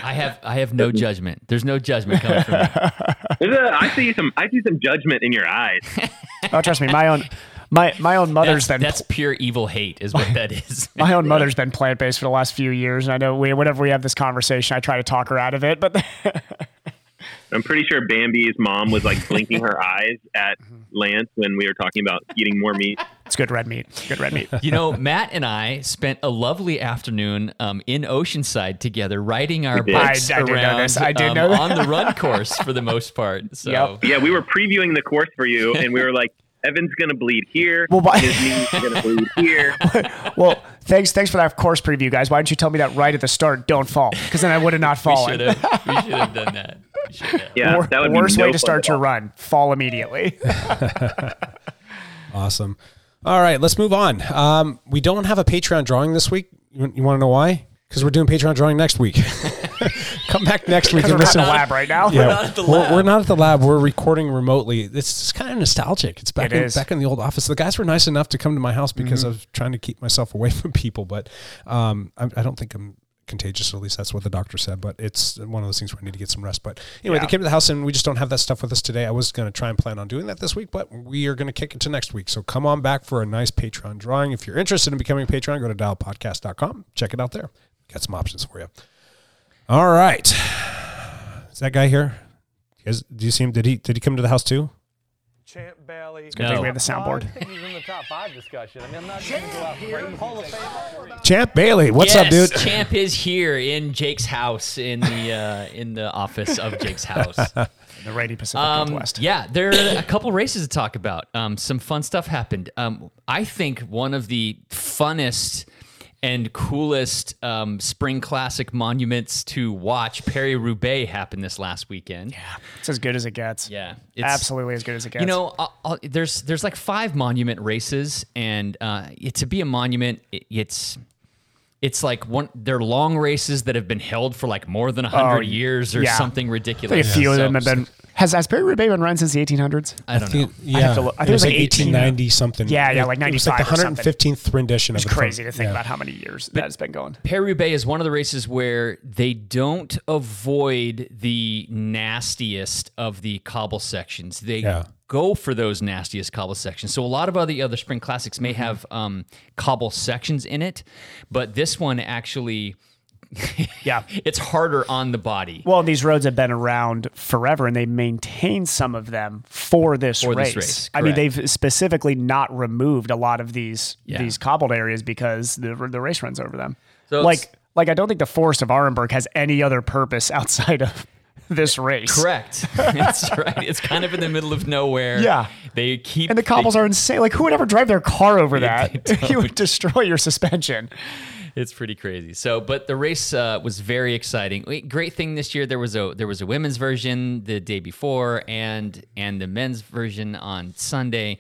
I have I have no judgment. There's no judgment coming from me. *laughs* There's a, I see some I see some judgment in your eyes. *laughs* oh trust me, my own my my own mother's That's, been that's pure evil hate, is what that is. *laughs* my own mother's *laughs* been plant based for the last few years, and I know we whenever we have this conversation, I try to talk her out of it, but I'm pretty sure Bambi's mom was like blinking her *laughs* eyes at Lance when we were talking about eating more meat. it's good red meat. Good red meat. You know, Matt and I spent a lovely afternoon um, in Oceanside together, riding our We bikes I- I around this. I did um, on the run course for the *laughs* most part. So Yep. Yeah, we were previewing the course for you, and we were like, Evan's gonna bleed here. Well, why- his knees gonna bleed here. *laughs* well, thanks thanks for that course preview, guys. Why didn't you tell me that right at the start? Don't fall, because then I would have not *laughs* we fallen. should have we *laughs* should have done that. We have. Yeah, Wor- that would be worst no way to start your run: fall immediately. Awesome. All right, let's move on. Um, we don't have a Patreon drawing this week. You, you want to know why? Because we're doing Patreon drawing next week. Come back next week Because and we're not in listen. the lab right now. Yeah, not at the we're, lab. we're not at the lab. We're recording remotely. It's just kind of nostalgic. It's back It in, is. back in the old office. The guys were nice enough to come to my house because Mm-hmm. I was trying to keep myself away *laughs* from people. But um, I, I don't think I'm contagious. At least that's what the doctor said. But it's one of those things where I need to get some rest. But anyway, Yeah. they came to the house and we just don't have that stuff with us today. I was going to try and plan on doing that this week, but we are going to kick it to next week. So come on back for a nice Patreon drawing. If you're interested in becoming a Patreon, go to dialpodcast.com. Check it out there. Got some options for you. All right. Is that guy here? You guys, do you see him? Did he did he come to the house too? Champ Bailey. Good thing we have the soundboard. He's in the top five discussion. I mean, I'm not going to go out crazy. Hall of Fame. Champ Bailey, what's up, dude? Champ is here in Jake's house in the uh, in the office of Jake's house. *laughs* The Rady Pacific Um, Northwest. yeah, there are a couple races to talk about. Um, some fun stuff happened. Um, I think one of the funnest and coolest um, spring classic monuments to watch, Paris Roubaix, happened this last weekend. Yeah, It's as good as it gets. yeah, Absolutely as good as it gets. You know, i i there's there's like five monument races, and uh, it, to be a monument, it, it's it's like one they're long races that have been held for like more than hundred Oh, years or yeah. something ridiculous. a few of So- them have been. Has, has Paris Roubaix been run since the 1800s? I don't know. Yeah, have to look- I think it was like 18, 1890 something. Yeah, yeah, It- like it was like the 95 or something. 115th rendition It's of it. crazy to think Yeah. about how many years that has been going. Paris Roubaix is one of the races where they don't avoid the nastiest of the cobble sections. They Yeah. go for those nastiest cobble sections. So a lot of other other spring classics may have um, cobble sections in it, but this one actually, *laughs* Yeah. it's harder on the body. Well, these roads have been around forever, and they maintain some of them for this For race. this race, I mean, they've specifically not removed a lot of these Yeah. these cobbled areas because the the race runs over them. So like Like I don't think the Forest of Arenberg has any other purpose outside of *laughs* this race. Correct. *laughs* That's right. It's kind of in the middle of nowhere. Yeah. They keep And the cobbles are insane. Like who would ever drive their car over that? you would destroy your suspension. It's pretty crazy. So, but the race uh, was very exciting. Wait, Great thing this year there was a there was a women's version the day before and and the men's version on Sunday.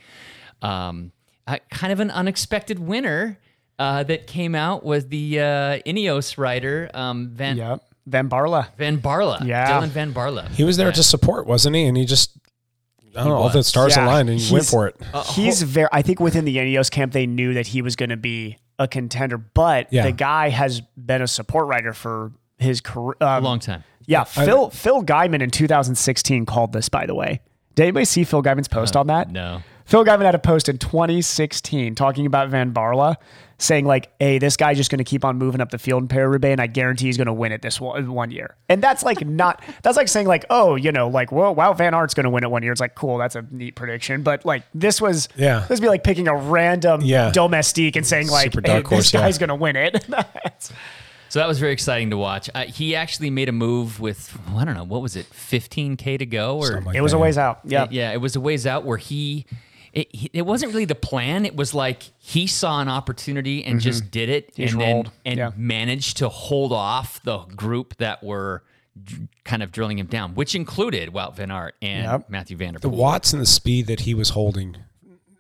Um, uh, kind of an unexpected winner uh, that came out was the uh, Ineos rider um, Van Yep. Van Baarle. Van Baarle. Yeah. Dylan Van Baarle. He was there Yeah. to support, wasn't he? And he just, I don't know, all the stars Yeah, aligned and he went for it. He's very. I think within the Ineos camp, they knew that he was going to be a contender. But Yeah. the guy has been a support writer for his career. Um, a long time. Yeah, Phil Phil Gaimon in 2016 called this. By the way, did anybody see Phil Gaimon's post on that? Uh, No. Phil Gaimon had a post in 2016 talking about Van Baarle, saying like, "Hey, this guy's just going to keep on moving up the field in Paris-Roubaix, and I guarantee he's going to win it this one, one year." And that's like *laughs* not that's like saying like, "Oh, you know, like, well, wow, Van Aert's going to win it one year." It's like, cool, that's a neat prediction, but like this was Yeah. this would be like picking a random Yeah. domestique and saying like, "Hey, horse, this yeah. guy's going to win it." *laughs* So that was very exciting to watch. Uh, he actually made a move with well, I don't know what was it, 15k to go, or like it was that, a ways out. Yeah. yeah, it was a ways out where he. It, it wasn't really the plan. It was like he saw an opportunity and just did it, Mm-hmm. He just and then and Yeah. managed to hold off the group that were d- kind of drilling him down, which included Wout van Aert and Yep. Matthew Van Der The watts and the speed that he was holding,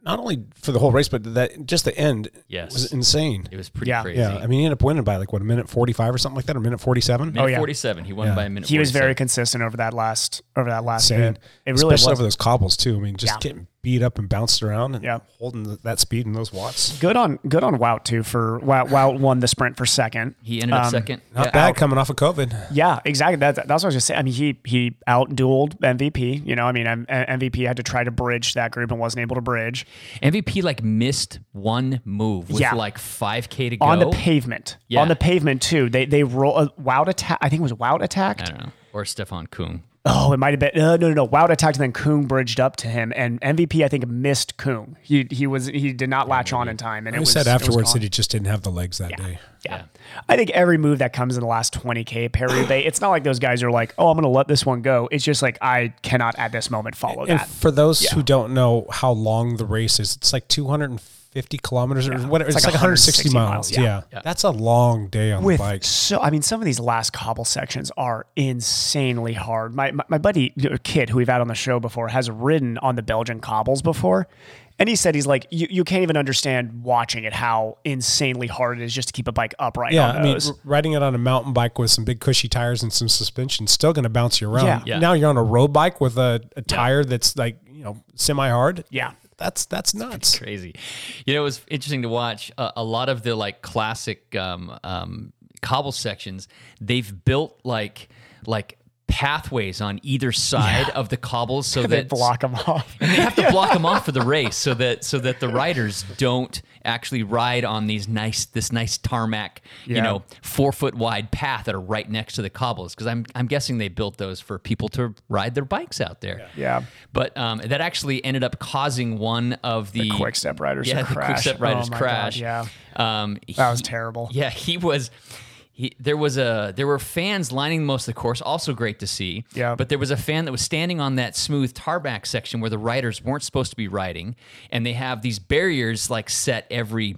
not only for the whole race, but that just the end Yes. was insane. It was pretty Yeah. crazy. Yeah, I mean, he ended up winning by like what a minute forty-five or something like that, or minute forty-seven. minute Oh, yeah. 47. He won Yeah. by a minute. He was very consistent over that last over that last Insane. bit. It really Especially was over those cobbles too. I mean, just Yeah. getting beat up and bounced around and Yeah. holding th- that speed and those watts. good on good on Wout too for Wout, Wout won the sprint for second. He ended up Um, second. Not Yeah. bad coming off of COVID. Yeah, exactly. That, that's what I was just saying. I mean, he he out dueled MVP. You know, I mean, M- MVP had to try to bridge that group and wasn't able to bridge MVP like missed one move with Yeah. like 5k to go on the pavement. Yeah. On the pavement too. They they roll uh, Wout attack. I think it was Wout attacked. I don't know. Or Stefan Küng. Oh, it might have been uh, no, no, no. Wout attacked, and then Kung bridged up to him, and MVP I think missed Kung. He he was he did not latch on in time, and it He was said afterwards gone. that he just didn't have the legs that day. Yeah. I think every move that comes in the last 20K Perry *clears throat* Bay, it's not like those guys are like, oh, I'm going to let this one go. It's just like, I cannot at this moment follow And that. for those Yeah. who don't know how long the race is, it's like 250 kilometers or whatever. It's It's, like like 160 160 miles. miles, Yeah. yeah. That's a long day on With the bike. so, I mean, some of these last cobble sections are insanely hard. My, my, my buddy, Kid, who we've had on the show before, has ridden on the Belgian cobbles before. And he said he's like, you, you can't even understand watching it how insanely hard it is just to keep a bike upright. Yeah, on I mean, riding it on a mountain bike with some big cushy tires and some suspension still going to bounce you around. Yeah. Yeah. Now you're on a road bike with a, a tire that's like you know semi hard. yeah. That's that's nuts. Crazy. You know, it was interesting to watch uh, a lot of the like classic um, um, cobble sections. They've built like like pathways on either side of the cobbles so *laughs* They that block them off. and *laughs* they have to block them off for the *laughs* race so that so that the riders don't actually ride on these nice this nice tarmac you know four foot wide path that are right next to the cobbles because I'm I'm guessing they built those for people to ride their bikes out there. Yeah. But um, that actually ended up causing one of the, The quick step riders yeah, to the quick step riders Oh my God, crash. yeah. um, That was terrible. Yeah, he was. He, there was a there were fans lining most of the course, also great to see. Yeah. But there was a fan that was standing on that smooth tarmac section where the riders weren't supposed to be riding, and they have these barriers like set every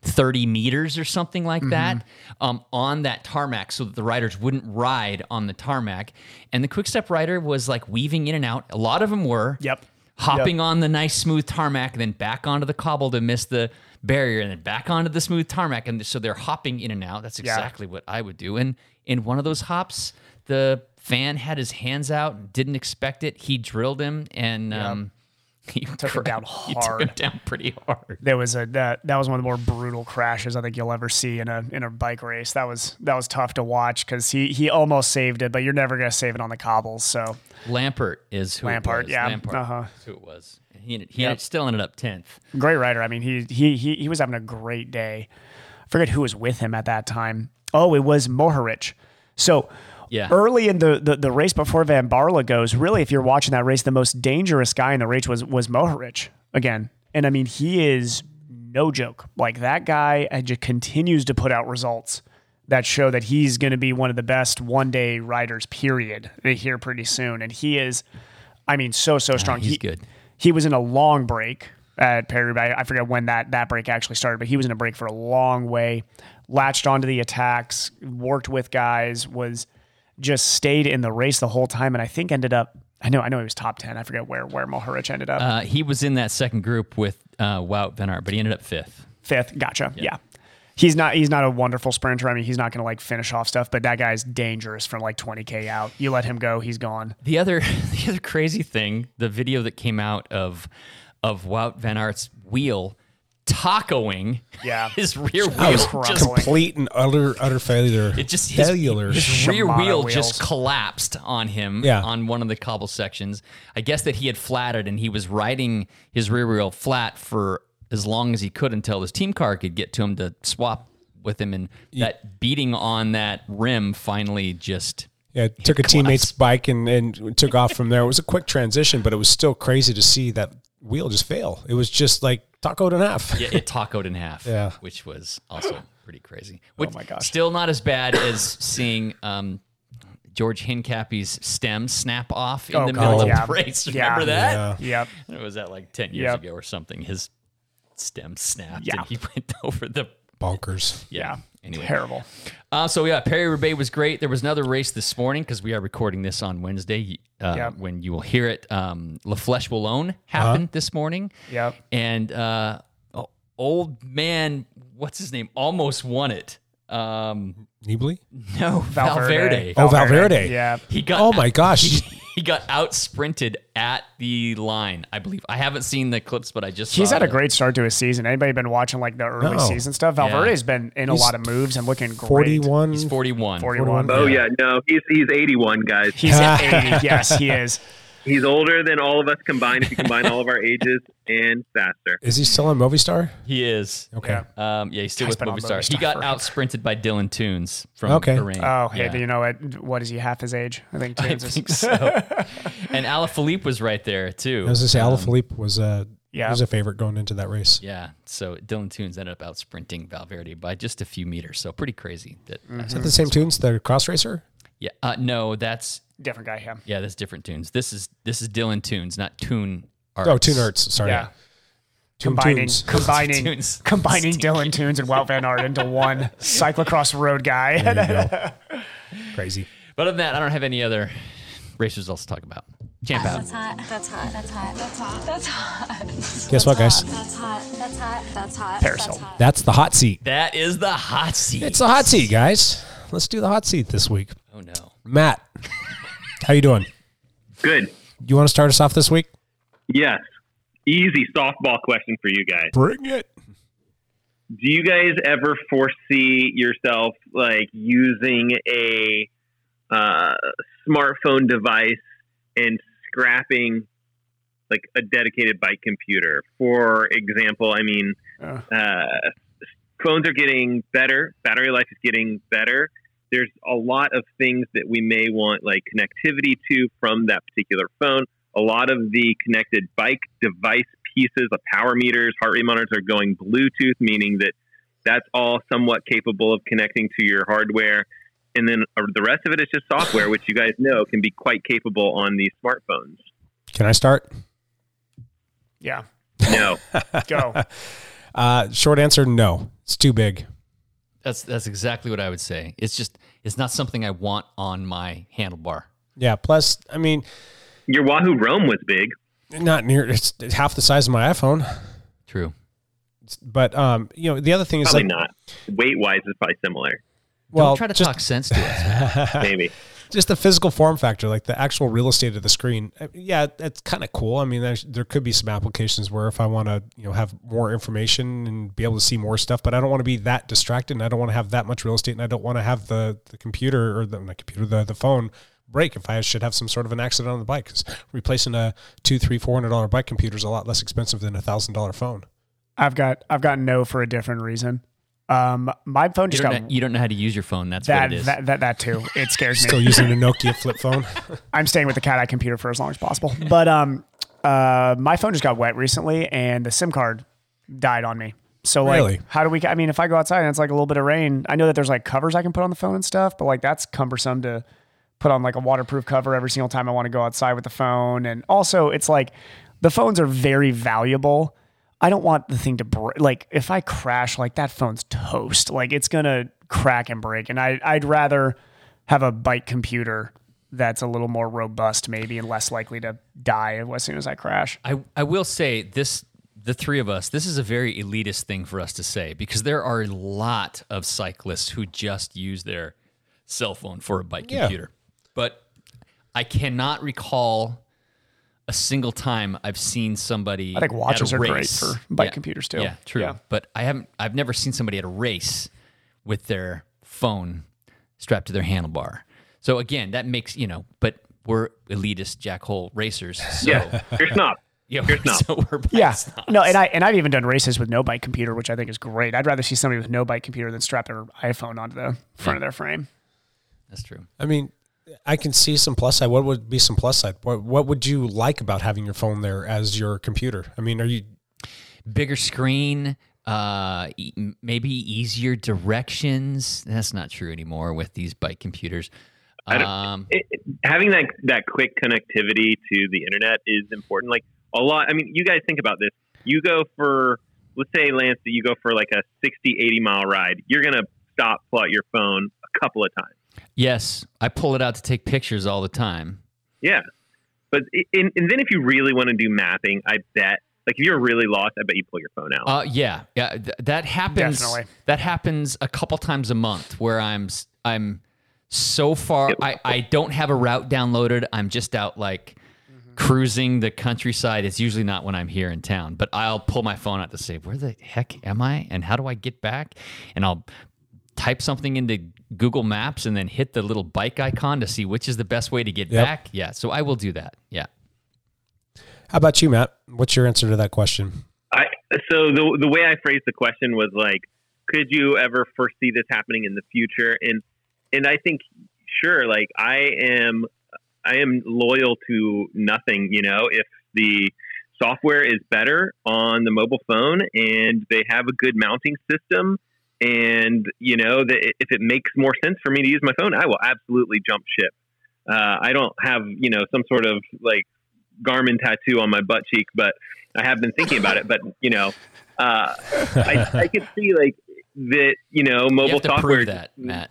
30 meters or something like that um, on that tarmac so that the riders wouldn't ride on the tarmac. And the quick step rider was like weaving in and out. A lot of them were. Yep. Hopping on the nice smooth tarmac, and then back onto the cobble to miss the barrier, and then back onto the smooth tarmac. And so they're hopping in and out. That's Yeah. exactly what I would do. And in one of those hops, the fan had his hands out, didn't expect it. He drilled him and um, *laughs* he Took him down hard. *laughs* He took him down pretty hard. There was a that that was one of the more brutal crashes I think you'll ever see in a in a bike race. That was that was tough to watch because he he almost saved it, but you're never gonna save it on the cobbles. So Lampaert is who was. yeah. Lampaert Uh-huh. is who it was. He, he Yep. still ended up 10th. great rider. I mean, he he he he was having a great day. I forget who was with him at that time. Oh, it was Mohoric. So Yeah. early in the, the the race before Van Baarle goes, really, if you're watching that race, the most dangerous guy in the race was was Mohoric again. And I mean, he is no joke. Like that guy uh, just continues to put out results that show that he's going to be one of the best one day riders, period, here pretty soon. And he is, I mean, so, so strong. he's he, good. He was in a long break at Perry. I I forget when that, that break actually started, but he was in a break for a long way, latched onto the attacks, worked with guys, was just stayed in the race the whole time. And I think ended up, I know, I know he was top 10. I forget where, where Mohoric ended up. Uh, he was in that second group with uh, Wout Van Aert, but he ended up fifth. Fifth. Gotcha. Yeah. He's not he's not a wonderful sprinter. I mean, he's not going to like finish off stuff, but that guy's dangerous from like 20k out. You let him go, he's gone. The other *laughs* the other crazy thing, the video that came out of of Wout Van Aert's wheel tacoing Yeah. *laughs* his rear wheel was just complete and utter utter failure. it just his, failure. his rear wheel wheels. just collapsed on him Yeah. on one of the cobble sections. I guess that he had flatted and he was riding his rear wheel flat for as long as he could until his team car could get to him to swap with him and that beating on that rim finally just Yeah, took a teammate's bike and, and took off from there. It was a quick transition, but it was still crazy to see that wheel just fail. It was just like tacoed in half. yeah, it tacoed in half. *laughs* Yeah. which was also pretty crazy. Which, my gosh. Still not as bad as seeing um, George Hincapie's stem snap off in Oh, the God, middle yeah. of the race. Yeah. Remember that? Yep. It was that like ten years Yep. ago or something. His stem snapped Yeah. and he *laughs* went over the Bonkers. yeah. Anyway, Terrible. uh, so yeah, Paris Roubaix was great. There was another race this morning because we are recording this on Wednesday. Uh, Yep. When you will hear it, um, La Flèche Wallonne happened this morning. Yep. And uh, old man, what's his name? Almost won it. Um, Nibali? no, *laughs* Valverde. Oh, Valverde. Yeah. He got. Oh my gosh. *laughs* He, he got out sprinted at the line. I believe. I haven't seen the clips, but I just He's saw had a great start to his season. Anybody been watching like the early No. season stuff? Yeah. Valverde's been in a lot of moves and looking great. 41. He's forty-one. 41. Oh yeah, no, he's he's 81 guys. He's *laughs* at 80. Yes, he is. He's older than all of us combined. If you combine all of our ages and faster. Is he still on Movistar? He is. Okay. Um, yeah, he's still Guy's with been on Movistar. He got for- out sprinted by Dylan Teuns from Okay. Bahrain. Oh, hey, yeah. you know what? What is he? Half his age? I think. *laughs* I James is- think so. *laughs* and Alaphilippe was right there too. I was going to say, Um, Alaphilippe was, uh, Yeah. was a favorite going into that race. Yeah, so Dylan Teuns ended up out sprinting Valverde by just a few meters. So pretty crazy. That Is that the same tunes, the cross racer? yeah, uh, no, that's Different guy. Yeah. yeah, that's different tunes. This is this is Dylan Teuns, not Toon. Aerts. Oh, Toon Aerts. Sorry. Yeah. Tune Combining, Tunes. combining, *laughs* Tunes. combining *laughs* Dylan Teuns and Wout Van Aert into *laughs* one cyclocross road guy. There you go. Crazy. But other than that, I don't have any other race results to talk about. Champ out. That's hot. That's hot. That's hot. That's hot. That's hot. Guess what, guys? That's hot. That's hot. That's hot. Paris That's Hilton. hot. That's the hot seat. That is the hot seat. It's the hot seat, guys. Let's do the hot seat this week. Oh no. Matt, how you doing? Good. You want to start us off this week? Yes. Easy softball question for you guys. Bring it. Do you guys ever foresee yourself like using a uh, smartphone device and scrapping like a dedicated bike computer? For example, I mean, Uh. uh, phones are getting better, battery life is getting better. There's a lot of things that we may want like connectivity to from that particular phone. A lot of the connected bike device pieces, the power meters, heart rate monitors are going Bluetooth, meaning that that's all somewhat capable of connecting to your hardware. And then uh, the rest of it is just software, which you guys know can be quite capable on these smartphones. Can I start? Yeah. No. *laughs* Go. *laughs* Uh, short answer: No. It's too big. That's that's exactly what I would say. It's just it's not something I want on my handlebar. Yeah. Plus, I mean, Your Wahoo Roam was big. not near. It's half the size of my iPhone. True. But um, you know, the other thing is Probably like, not. Weight wise, is probably similar. well, Don't try to just, talk sense to us. *laughs* Maybe. Just the physical form factor, like the actual real estate of the screen. Uh, Yeah, that's kind of cool. I mean, there's, there could be some applications where if I want to, you know, have more information and be able to see more stuff, but I don't want to be that distracted, and I don't want to have that much real estate, and I don't want to have the the computer or the computer, the the phone break if I should have some sort of an accident on the bike. 'Cause replacing a two, three, four hundred dollar bike computer is a lot less expensive than a thousand dollar phone. I've got I've got no for a different reason. Um, my phone just don't, got know, you don't know how to use your phone. That's that, what it is. that that that too. It scares me. Still using a Nokia flip phone. *laughs* *laughs* I'm staying with the CatEye computer for as long as possible. But um, uh, my phone just got wet recently, and the SIM card died on me. So like, Really? how do we? I mean, if I go outside and it's like a little bit of rain, I know that there's like covers I can put on the phone and stuff, but like that's cumbersome to put on like a waterproof cover every single time I want to go outside with the phone. And also, it's like the phones are very valuable. I don't want the thing to break. Like if I crash, like that phone's toast. Like it's gonna crack and break. And I I'd rather have a bike computer that's a little more robust, maybe, and less likely to die as soon as I crash. I, I will say this the three of us, this is a very elitist thing for us to say because there are a lot of cyclists who just use their cell phone for a bike Yeah. computer. But I cannot recall a single time I've seen somebody I think at watches a are great race- for bike Yeah. computers, too. Yeah, true. Yeah. But I haven't I've never seen somebody at a race with their phone strapped to their handlebar. So again, that makes, you know, but we're elitist jackhole racers. So *laughs* Yeah, you're snob. Yeah, You're snob. so we're bike Yeah. *laughs* snobs. No, and I and I've even done races with no bike computer, which I think is great. I'd rather see somebody with no bike computer than strap their iPhone onto the front of their frame. That's true. I mean, I can see some plus side. What would be some plus side? What What would you like about having your phone there as your computer? I mean, are you bigger screen, uh, e- m- maybe easier directions. That's not true anymore with these bike computers. I don't- Um, it, it- having that that quick connectivity to the internet is important. Like a lot. I mean, you guys think about this. You go for let's say Lance that you go for like a 60, 80 mile ride. You're gonna stop, pull out your phone a couple of times. Yes, I pull it out to take pictures all the time. Yeah, but i- and, and then if you really want to do mapping, I bet like if you're really lost, I bet you pull your phone out. Uh, yeah, yeah, th- that happens. Definitely. That happens a couple times a month where I'm I'm so far. I I don't have a route downloaded. I'm just out like cruising the countryside. It's usually not when I'm here in town, but I'll pull my phone out to say where the heck am I and how do I get back, and I'll type something into Google Maps and then hit the little bike icon to see which is the best way to get Yep. back. Yeah, so I will do that. Yeah. How about you, Matt? What's your answer to that question? I so the the way I phrased the question was like, could you ever foresee this happening in the future? And and I think sure, like I am I am loyal to nothing, you know, if the software is better on the mobile phone and they have a good mounting system and you know that if it makes more sense for me to use my phone, I will absolutely jump ship. Uh, I don't have you know some sort of like Garmin tattoo on my butt cheek, but I have been thinking about it. But you know, uh, I, I could see like that. You know, You mobile have to software. prove that, Matt.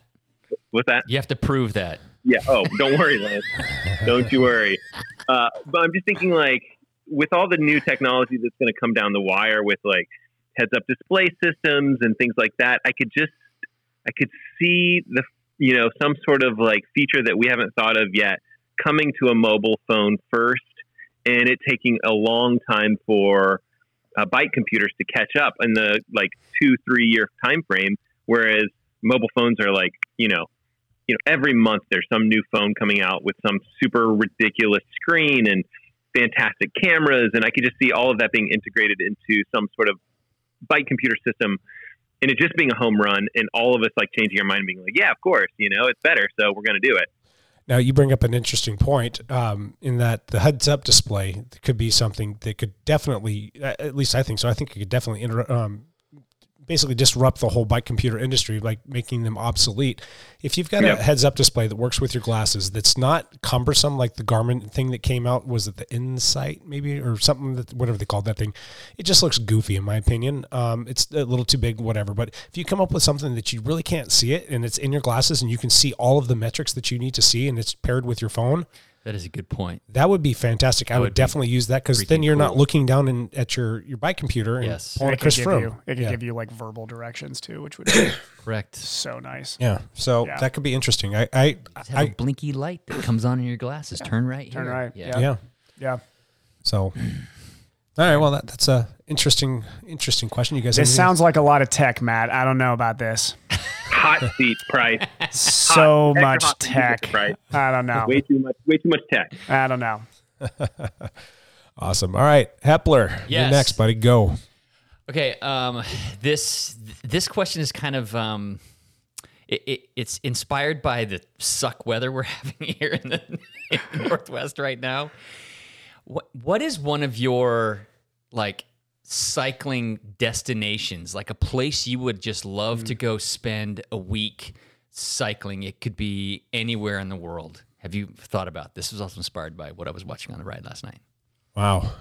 What's that? You have to prove that. Yeah. Oh, don't worry, Lance. don't you worry. Uh, but I'm just thinking, like, with all the new technology that's going to come down the wire with like heads-up display systems and things like that, I could just, I could see the, you know, some sort of like feature that we haven't thought of yet coming to a mobile phone first, and it taking a long time for uh, bike computers to catch up in the like two, three year time frame, whereas mobile phones are like, you know, you know, every month there's some new phone coming out with some super ridiculous screen and fantastic cameras, and I could just see all of that being integrated into some sort of bike computer system, and it just being a home run, and all of us like changing our mind, and being like, yeah, of course, you know, it's better, so we're going to do it. Now you bring up an interesting point um, in that the heads-up display could be something that could definitely, at least I think so. I think it could definitely inter- um, basically disrupt the whole bike computer industry, like making them obsolete. If you've got Yep. a heads-up display that works with your glasses, that's not cumbersome, like the Garmin thing that came out, was it the Insight maybe or something that whatever they called that thing? It just looks goofy in my opinion. Um, it's a little too big, whatever. But if you come up with something that you really can't see it and it's in your glasses and you can see all of the metrics that you need to see and it's paired with your phone, That is a good point. that would be fantastic. I That would, would definitely use that because then you're not looking down in, at your, your bike computer and Yes. pulling a it could Chris give Froome. you it could yeah. give you like verbal directions too, which would be *coughs* Correct. so nice. yeah. So Yeah. that could be interesting. I, I, Just have a I blinky light that comes on in your glasses. Turn right. Turn here. right. Yeah. yeah. Yeah. So, all right. Well, that, that's a interesting, interesting question. You guys. have This sounds like a lot of tech, Matt. I don't know about this. Hot seat price, *laughs* So Extra much tech. price. I don't know. way too much, way too much tech. I don't know. *laughs* awesome. All right, Hepler, you're next, buddy. Go. Okay. Um, this this question is kind of um, it, it, it's inspired by the suck weather we're *laughs* having here in the, in the Northwest right now. What what is one of your like cycling destinations, like a place you would just love Mm. to go spend a week cycling. It could be anywhere in the world. Have you thought about this? Was also inspired by what I was watching on the ride last night. Wow.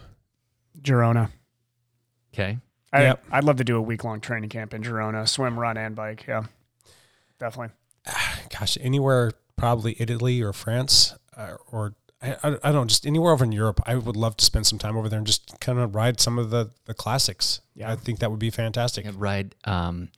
Girona. Okay. I, Yep. I'd love to do a week long training camp in Girona, swim, run, and bike. Yeah, definitely. *sighs* Gosh, anywhere probably Italy or France uh, or I, I, I don't know, just anywhere over in Europe. I would love to spend some time over there and just kind of ride some of the, the classics. Yeah. I think that would be fantastic. And ride um,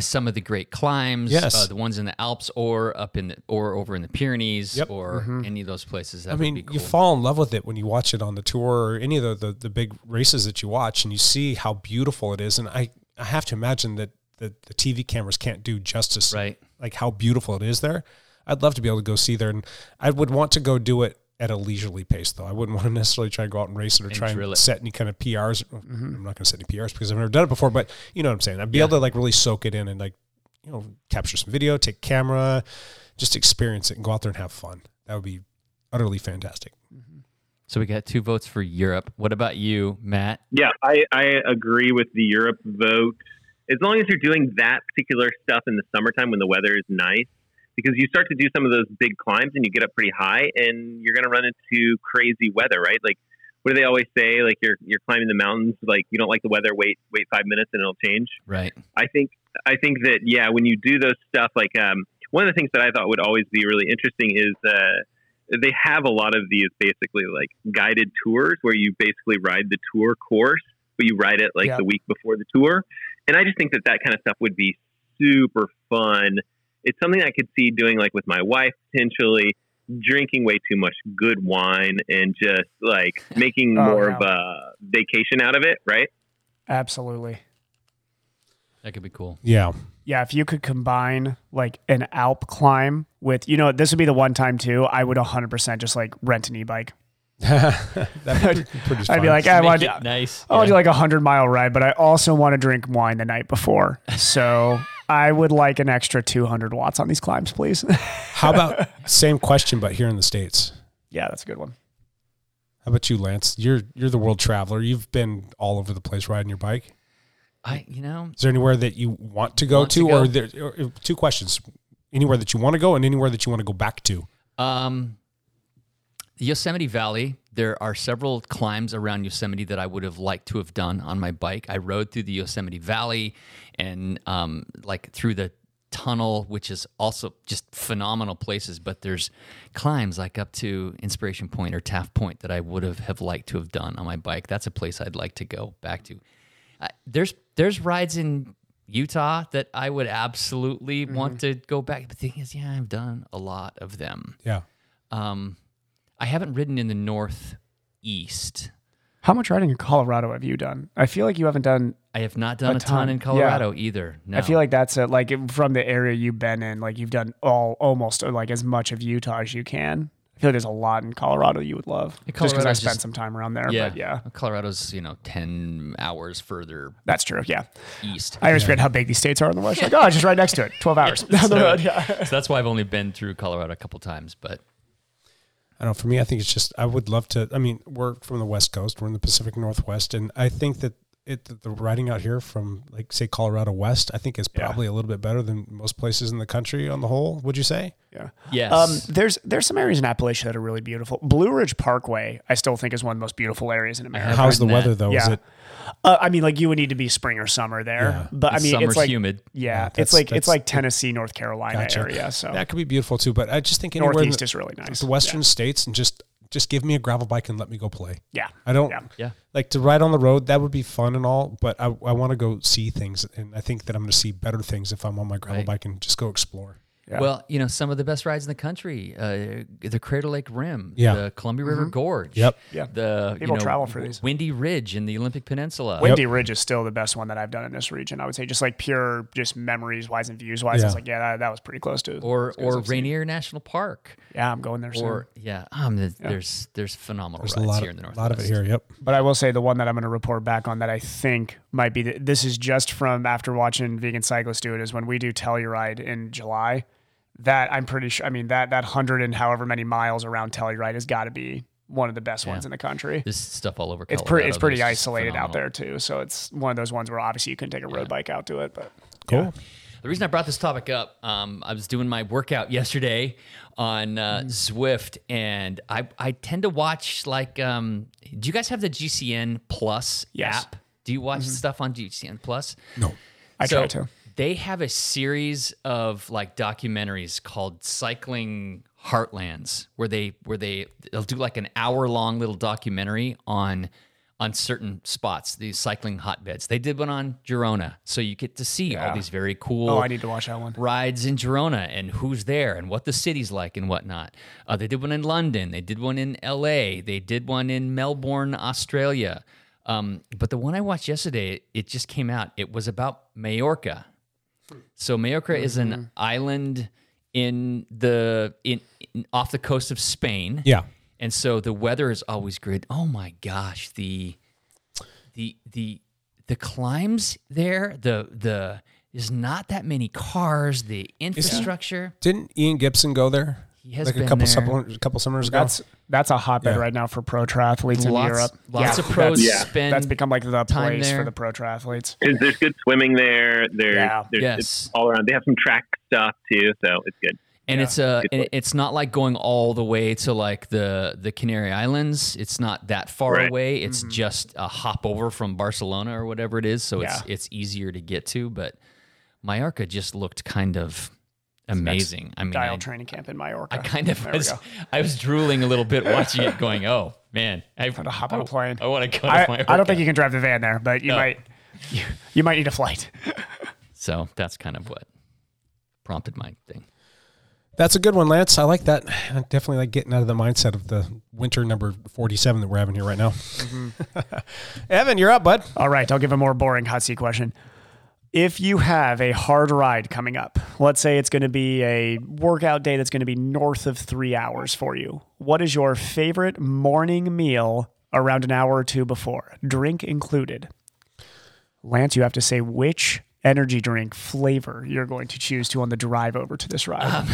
some of the great climbs. Yes. uh, the ones in the Alps or up in the or over in the Pyrenees Yep. or Mm-hmm. any of those places. That I would mean, be cool. you fall in love with it when you watch it on the tour or any of the, the, the big races that you watch and you see how beautiful it is. And I, I have to imagine that the, the TV cameras can't do justice, Right. like how beautiful it is there. I'd love to be able to go see there. And I would want to go do it at a leisurely pace, though. I wouldn't *laughs* want to necessarily try and go out and race it or And try drill and it. set any kind of PRs. Mm-hmm. I'm not going to set any PRs because I've never done it before, but you know what I'm saying. I'd be Yeah. able to like really soak it in and like, you know, capture some video, take camera, just experience it and go out there and have fun. That would be utterly fantastic. Mm-hmm. so we got two votes for Europe. What about you, Matt? Yeah, I, I agree with the Europe vote. As long as you're doing that particular stuff in the summertime when the weather is nice, because you start to do some of those big climbs and you get up pretty high and you're going to run into crazy weather, right? Like, what do they always say? Like, you're you're climbing the mountains, like you don't like the weather, wait wait five minutes and it'll change. Right. I think I think that yeah, when you do those stuff, like um, one of the things that I thought would always be really interesting is uh, they have a lot of these basically like guided tours where you basically ride the tour course, but you ride it like Yeah. the week before the tour, and I just think that that kind of stuff would be super fun. It's something I could see doing like with my wife potentially. Drinking way too much good wine and just like *laughs* making Oh, more yeah. of a vacation out of it, right? Absolutely. That could be cool. Yeah. Yeah, if you could combine like an Alp climb with, you know, this would be the one time too. I would 100% just like rent an e-bike. *laughs* That'd be pretty fun. I'd be like, I want to, nice. I want to do like a hundred mile ride, but I also want to drink wine the night before. So I would like an extra 200 watts on these climbs, please. How about *laughs* same question, but here in the states? yeah, that's a good one. How about you, Lance? You're you're the world traveler. You've been all over the place riding your bike. I, you know, Is there anywhere that you want to go Want to to, go? or there? Or, two questions: anywhere that you want to go, and anywhere that you want to go back to. Um, Yosemite Valley. There are several climbs around Yosemite that I would have liked to have done on my bike. I rode through the Yosemite Valley and um, like through the tunnel, which is also just phenomenal places. But there's climbs like up to Inspiration Point or Taft Point that I would have have liked to have done on my bike. That's a place I'd like to go back to. Uh, there's there's rides in Utah that I would absolutely want to go back. But the thing is, yeah, I've done a lot of them. Yeah. Um, I haven't ridden in the northeast. How much riding in Colorado have you done? I feel like you haven't done. I have not done A a, ton, ton. in Yeah. Colorado either. No. I feel like that's a, like from the area you've been in, like you've done all almost uh, like as much of Utah as you can. I feel like there's a lot in Colorado you would love. Yeah, just because I spent just- some time around there. yeah, But yeah, Colorado's you know ten hours further that's true. Yeah. east. I always forget how big these states are in the West. Like, oh, just right next to it. 12 *laughs* hours *laughs* down the road. Yeah. *laughs* so that's why I've only been through Colorado a couple times. But I don't know. For me, I think it's just I would love to. I mean, we're from the West Coast. We're in the Pacific Northwest, and I think that it the- the riding out here from like say Colorado West, I think is Yeah. probably a little bit better than most places in the country on the whole. Would you say? Yeah. yes, Um, there's there's some areas in Appalachia that are really beautiful. Blue Ridge Parkway, I still think is one of the most beautiful areas in America. How's the ridden weather that. though? Is it? Uh, I mean, like you would need to be spring or summer there, Yeah. but I mean, summer's it's like humid. Yeah, Yeah, it's like that's- it's like Tennessee, North Carolina Gotcha. area. So That could be beautiful too. But I just think anywhere in Northeast the, is really nice. the western Yeah. states and just just give me a gravel bike and let me go play. Yeah. I don't Yeah. yeah, like to ride on the road. That would be fun and all, but I, I want to go see things, and I think that I'm going to see better things if I'm on my gravel Right. bike and just go explore. Yeah. Well, you know, some of the best rides in the country, uh, the Crater Lake Rim, Yeah. the Columbia River Gorge, Yep. Yeah. the People you know, travel for these. Windy Ridge in the Olympic Peninsula. Windy Ridge is still the best one that I've done in this region. I would say just like pure, just memories wise and views wise. Yeah. It's like, yeah, that, that was pretty close to. or as good as or I've seen. Rainier National Park, Yeah, I'm going there soon. or yeah, um, the, there's there's phenomenal There's a rides lot here of in the north. a lot of it here. Yep. But I will say the one that I'm going to report back on that I think might be the, this is just from after watching Vegan Cyclist do it is when we do Telluride in July. That I'm pretty sure. I mean that that hundred and however many miles around Telluride has got to be one of the best Yeah. ones in the country. This stuff all over. It's pretty. It's pretty that's just isolated out there too. So it's one of those ones where obviously you can take a road bike out to it. But Cool. The reason I brought this topic up, um, I was doing my workout yesterday on uh, Mm. Zwift, and I, I tend to watch like. Um, do you guys have the GCN Plus Yes. app? Do you watch stuff on GCN Plus? No. I so try to. They have a series of like documentaries called Cycling Heartlands, where they where they they'll do like an hour long little documentary on on certain spots, these cycling hotbeds. They did one on Girona, so you get to see all these very cool Oh, I need to watch that one. rides in Girona and who's there and what the city's like and whatnot. Uh, they did one in London. They did one in L.A. They did one in Melbourne, Australia. Um, but the one I watched yesterday, it just came out. It was about Majorca. So Majorca is Mm-hmm. an island in the in, in off the coast of Spain. Yeah. And so the weather is always great. Oh my gosh, the the the the climbs there, the the there's not that many cars, the infrastructure. Didn't Ian Gibson go there? He has like a couple there. supple- a couple summers ago. That's that's a hotbed Yeah. right now for pro triathletes in Lots- Europe. lots of pros that's, spend that's become like the time place there. for the pro triathletes. There's good swimming there? There, Yeah. there's Yes. it's all around. They have some track stuff too, so it's good. and it's a Good and place. it's not like going all the way to like the the Canary Islands. It's not that far Right. away. It's mm-hmm. just a hop over from Barcelona or whatever it is. So it's it's easier to get to. But Mallorca just looked kind of amazing. I mean, Dial I, training camp in Mallorca. I kind of There was. *laughs* I was drooling a little bit watching it, going, "Oh man, I want to hop on a plane. I want to go to I, Mallorca." I don't think you can drive the van there, but you No. might. You, you might need a flight. *laughs* So that's kind of what prompted my thing. That's a good one, Lance. I like that. I definitely like getting out of the mindset of the winter number 47 that we're having here right now. Mm-hmm. *laughs* Evan, you're up, bud. All right, I'll give a more boring hot seat question. If you have a hard ride coming up, let's say it's going to be a workout day that's going to be north of three hours for you, what is your favorite morning meal around an hour or two before, drink included? Lance, you have to say which energy drink flavor you're going to choose to on the drive over to this ride. Um,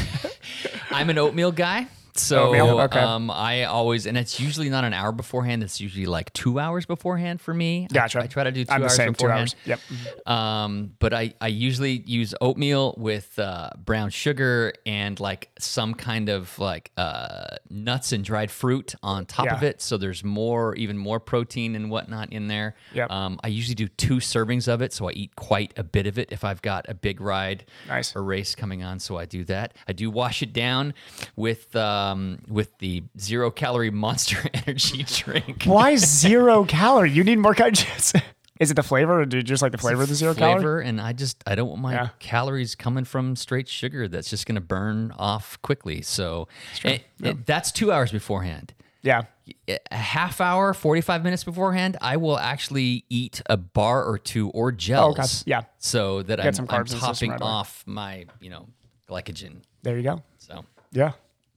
*laughs* I'm an oatmeal guy. So Oatmeal, okay. um, I always, and it's usually not an hour beforehand. It's usually like two hours beforehand for me. I- Gotcha. I, try to do 2 I'm the hours same, two beforehand. hours. Yep. Um, but I, I usually use oatmeal with uh, brown sugar and like some kind of like uh, nuts and dried fruit on top of it. So there's more, even more protein and whatnot in there. Yep. Um, I usually do two servings of it, so I eat quite a bit of it if I've got a big ride Nice. or race coming on. So I do that. I do wash it down with um, with the zero calorie Monster *laughs* Energy drink. Why *laughs* zero calorie? You need more calories. *laughs* Is it the flavor, or do you just like the flavor of the zero flavor, calorie? and I just I don't want my Yeah. calories coming from straight sugar. That's just going to burn off quickly. So it- it- that's two hours beforehand. Yeah. A half hour, forty five minutes beforehand, I will actually eat a bar or two or gels. okay. Yeah. So that Get I'm, some I'm carbs in the system topping right off my you know glycogen. There you go. So Yeah.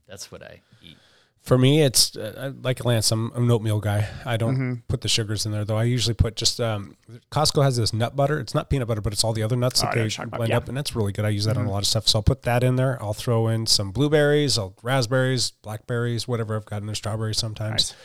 That's what I eat. For me, it's uh, like Lance. I'm, I'm an oatmeal guy. I don't Mm-hmm. put the sugars in there though. I usually put just um, Costco has this nut butter. It's not peanut butter, but it's all the other nuts Oh, that they what you're talking about. blend Yeah. Mm-hmm. up, and that's really good. I use that on a lot of stuff. So I'll put that in there. I'll throw in some blueberries, I'll raspberries, blackberries, whatever I've got in there, strawberries sometimes, Nice.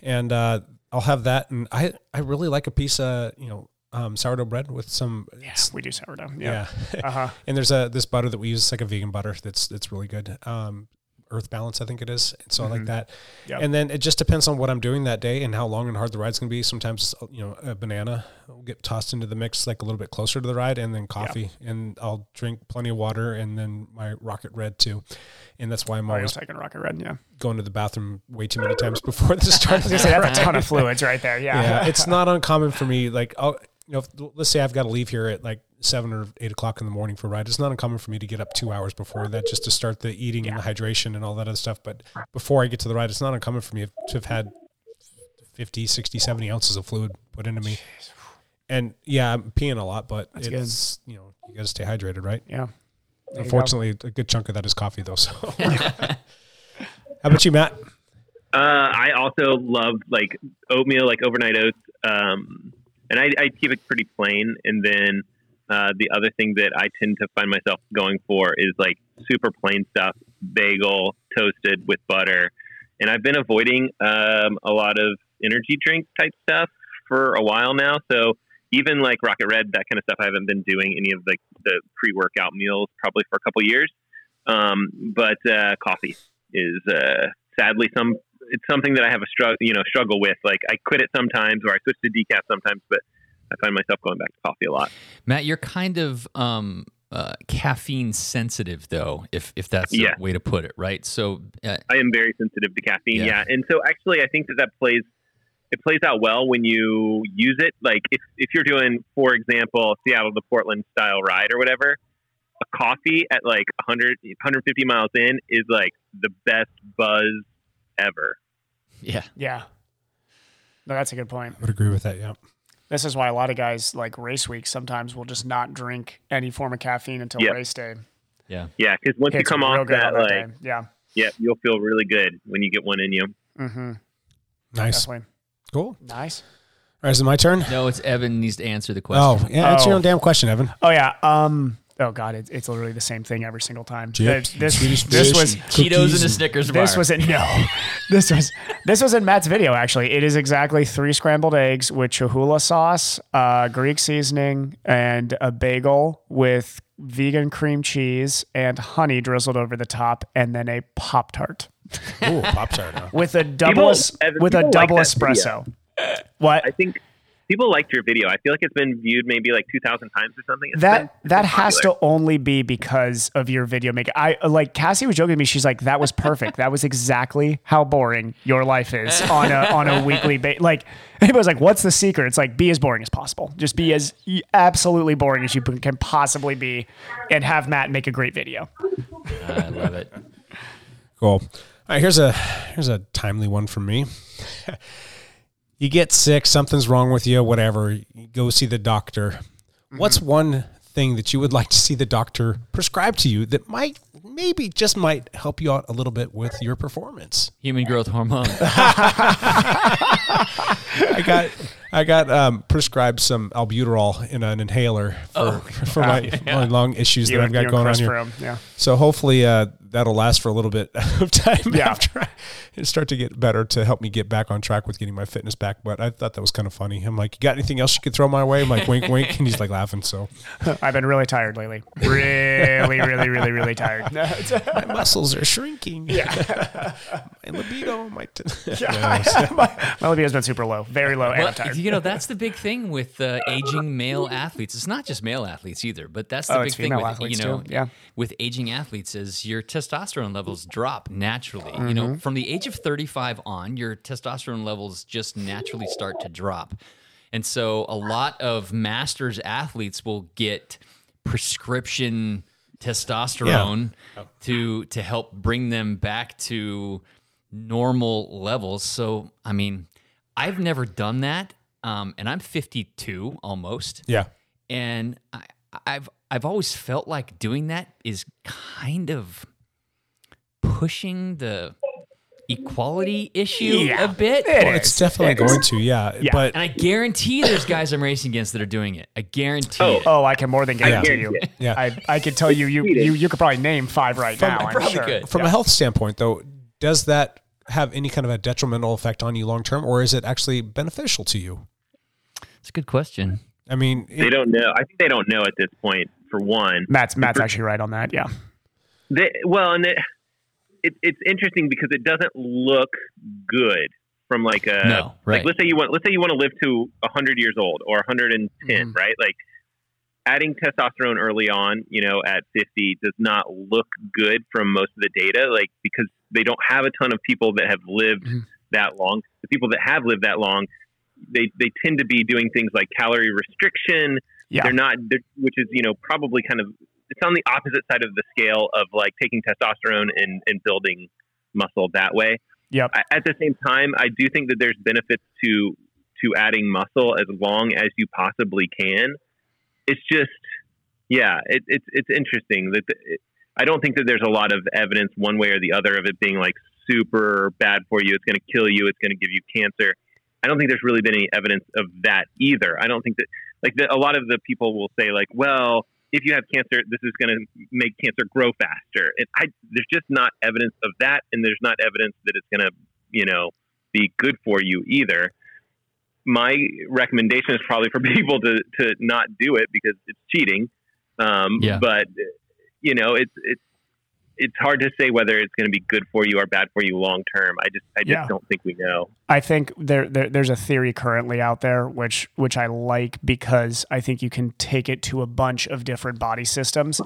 and uh, I'll have that. And I I really like a piece of you know um, sourdough bread with some Yeah, we do sourdough. yeah. Yeah. Uh-huh. *laughs* and there's a this butter that we use. It's like a vegan butter. That's that's really good. Um, Earth Balance, I think it is. And so I like that. Mm-hmm. Yep. And then it just depends on what I'm doing that day and how long and hard the ride's going to be. Sometimes you know a banana will get tossed into the mix like a little bit closer to the ride, and then coffee, and I'll drink plenty of water, and then my Rocket Red too. And that's why I'm Oh, always taking Rocket Red, yeah. going to the bathroom way too many times *laughs* before the *laughs* start. of I the say, that's a ton of fluids right there. Yeah. Yeah, it's not *laughs* uncommon for me. Like, I'll, you know, if, let's say I've got to leave here at like seven or eight o'clock in the morning for a ride. It's not uncommon for me to get up two hours before that just to start the eating and the hydration and all that other stuff. But before I get to the ride, it's not uncommon for me to have had 50, 60, 70 ounces of fluid put into me. And yeah, I'm peeing a lot, but That's it's, you know, you got to stay hydrated, right? Yeah. There you Unfortunately, a good chunk of that is coffee, though. So, *laughs* how about you, Matt? Uh, I also love like oatmeal, like overnight oats, um, and I, I keep it pretty plain. And then uh, the other thing that I tend to find myself going for is like super plain stuff: bagel toasted with butter, and I've been avoiding um, a lot of energy drink type stuff for a while now. So even like Rocket Red, that kind of stuff, I haven't been doing any of like the pre workout meals probably for a couple years. Um, but uh, coffee is uh, sadly some it's something that I have a struggle you know struggle with. Like I quit it sometimes, or I switch to decaf sometimes, but I find myself going back to coffee a lot. Matt, you're kind of um, uh, caffeine sensitive, though, if if that's Yeah. the way to put it, right? So, uh, I am very sensitive to caffeine. Yeah. Yeah. And so actually, I think that that plays, it plays out well when you use it. Like if, if you're doing, for example, Seattle to Portland style ride or whatever, a coffee at like 100, 150 miles in is like the best buzz ever. yeah, Yeah. No, that's a good point. I would agree with that. Yeah. This is why a lot of guys like race week sometimes will just not drink any form of caffeine until Yep. race day. yeah. Yeah. Cause once Hits you come off that, like, day. yeah. Yeah. You'll feel really good when you get one in you. mm-hmm. Nice. definitely Cool. nice. All right, is it my turn? No, it's Evan needs to answer the question. Oh, yeah. Answer Oh. your own damn question, Evan. Oh yeah. Um. Oh god, it's, it's literally the same thing every single time. Chips, Uh, this this was and Cheetos and a and- Snickers this was in no. *laughs* This was this was in Matt's video actually. It is exactly three scrambled eggs with Chihuahua sauce, uh, Greek seasoning, and a bagel with vegan cream cheese and honey drizzled over the top, and then a pop tart Ooh, Pop Tart. Huh? *laughs* with a double People- with a people like double that espresso. What I think people liked your video. I feel like it's been viewed maybe like 2,000 times or something. It's that been- that has popular. to only be because of your video making. I like Cassie was joking with me. She's like, "That was perfect. that was exactly how boring your life is on a on a *laughs* weekly basis." Like anybody was like, "What's the secret?" It's like be as boring as possible. Just be as absolutely boring as you can possibly be, and have Matt make a great video. I love it. Cool. All right, here's a here's a timely one from me. *laughs* you get sick, something's wrong with you, whatever. You go see the doctor. What's one thing that you would like to see the doctor prescribe to you that might maybe just might help you out a little bit with your performance? Human growth hormone. *laughs* *laughs* I got I got um, prescribed some albuterol in an inhaler for, for my, my lung issues You that I've got going on here. Froome, yeah. So hopefully uh, that'll last for a little bit *laughs* of time Yeah. after I start to get better to help me get back on track with getting my fitness back. But I thought that was kind of funny. I'm like, you got anything else you could throw my way? I'm like, wink, *laughs* wink, and he's like laughing. So *laughs* I've been really tired lately. Really, really, really, really tired. my muscles are shrinking. Yeah. my libido might. yeah. my, my libido's been super low, very low, and Well, I'm tired. you know, that's the big thing with uh, aging male athletes. It's not just male athletes either, but that's the Oh, big thing with you know, too, yeah. with aging athletes is your testosterone levels drop naturally. You know, Mm-hmm. from the age of 35 on, your testosterone levels just naturally start to drop. And so a lot of masters athletes will get prescription testosterone to to help bring them back to normal levels. So, I mean, I've never done that, um, and I'm 52 almost, yeah. and I, I've I've always felt like doing that is kind of pushing the equality issue Yeah, a bit. it Well, it's definitely going to. Yeah. Yeah. But And I guarantee there's guys I'm racing against that are doing it. I guarantee Oh, it. Oh, I can more than guarantee guarantee you. it. *laughs* Yeah. I, I could tell you, you, you, you could probably name five right now. I'm probably sure. could. from a health standpoint, though, does that have any kind of a detrimental effect on you long term, or is it actually beneficial to you? It's a good question. I mean, They don't know. I think they don't know at this point, for one. Matt's Matt's actually right on that. Yeah. They, well, and it, it, it's interesting because it doesn't look good from like a No, right. like let's say you want let's say you want to live to 100 years old or 110 Mm-hmm. right like adding testosterone early on you know at 50 does not look good from most of the data like because they don't have a ton of people that have lived Mm-hmm. that long the people that have lived that long they they tend to be doing things like calorie restriction Yeah. they're not they're, which is you know probably kind of it's on the opposite side of the scale of like taking testosterone and, and building muscle that way Yep. I- at the same time, I do think that there's benefits to to adding muscle as long as you possibly can. It's just, yeah, it, it's it's interesting that it, I don't think that there's a lot of evidence one way or the other of it being like super bad for you. It's going to kill you. It's going to give you cancer. I don't think there's really been any evidence of that either. I don't think that like the, a lot of the people will say like, well, if you have cancer, this is going to make cancer grow faster. And I, there's just not evidence of that, and there's not evidence that it's going to, you know, be good for you either. My recommendation is probably for *laughs* people to to not do it because it's cheating. Um, Yeah. But you know, it's it's it's hard to say whether it's going to be good for you or bad for you long term. I just I just Yeah. don't think we know. I think there, there there's a theory currently out there which which I like because I think you can take it to a bunch of different body systems.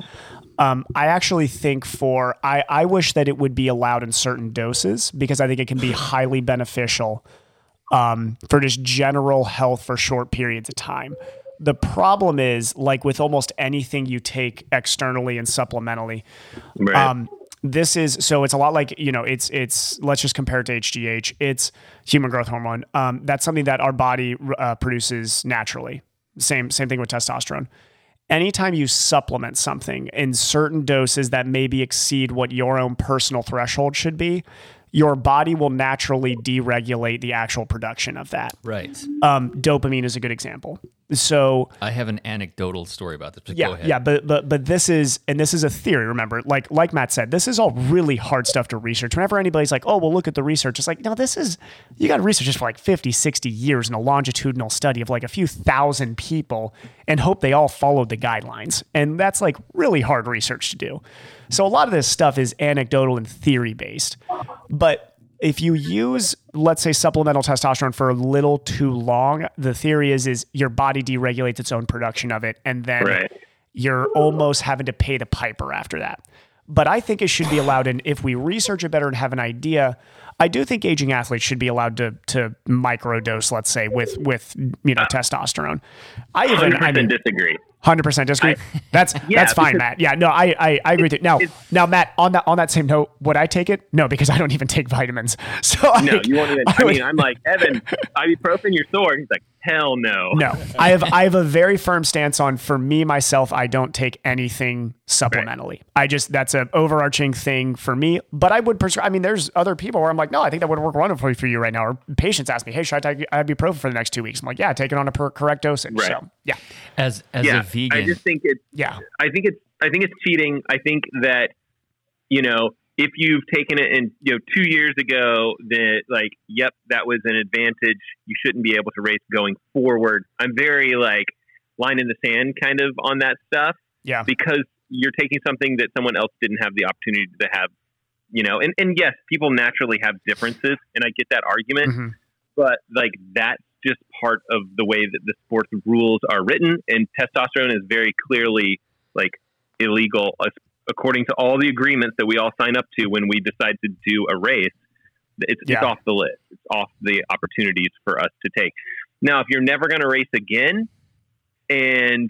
Um, I actually think for I, I wish that it would be allowed in certain doses because I think it can be *sighs* highly beneficial um, for just general health for short periods of time. The problem is, like with almost anything you take externally and supplementally, Right. um, this is so it's a lot like you know it's it's let's just compare it to HGH. It's human growth hormone. Um, that's something that our body uh, produces naturally. Same same thing with testosterone. Anytime you supplement something in certain doses that maybe exceed what your own personal threshold should be, your body will naturally deregulate the actual production of that. Right. Um, dopamine is a good example. So I have an anecdotal story about this. But yeah, go ahead. yeah, but but but this is and this is a theory. Remember, like like Matt said, this is all really hard stuff to research. Whenever anybody's like, "Oh, well, look at the research," it's like, no, this is you got to research this for like 50, 60 years in a longitudinal study of like a few thousand people and hope they all followed the guidelines, and that's like really hard research to do. So a lot of this stuff is anecdotal and theory based, but if you use let's say supplemental testosterone for a little too long the theory is is your body deregulates its own production of it and then Right. you're almost having to pay the piper after that but i think it should be allowed and if we research it better and have an idea i do think aging athletes should be allowed to to microdose let's say with with you know testosterone i even i 100% mean disagree. Hundred percent disagree. *laughs* that's Yeah, that's fine, Matt. Yeah, no, I I, I agree with you. Now, now, Matt, on that on that same note, would I take it? No, because I don't even take vitamins. *laughs* So No, like, you won't even. *laughs* I I would- mean, I'm like Evan, ibuprofen, you're sore. He's like, hell no. no, I have I have a very firm stance on. For me myself, I don't take anything supplementally. I just that's an overarching thing for me. But I would prescribe. I mean, there's other people where I'm like, no, I think that would work wonderfully for you right now. Or patients ask me, hey, should I take ibuprofen for the next two weeks? I'm like, yeah, take it on a per- correct dosage. Right. So yeah, As as yeah, a vegan, I just think it's. yeah, I think it's. I think it's cheating. I think that, you know, if you've taken it in, you know, two years ago, that like, yep, that was an advantage. You shouldn't be able to race going forward. I'm very like line in the sand kind of on that stuff yeah. because you're taking something that someone else didn't have the opportunity to have. You know, and, and yes, people naturally have differences, and I get that argument. Mhm. but like that's just part of the way that the sports rules are written. And testosterone is very clearly like illegal according to all the agreements that we all sign up to when we decide to do a race. It's, it's off the list. It's off the opportunities for us to take. Now if you're never going to race again and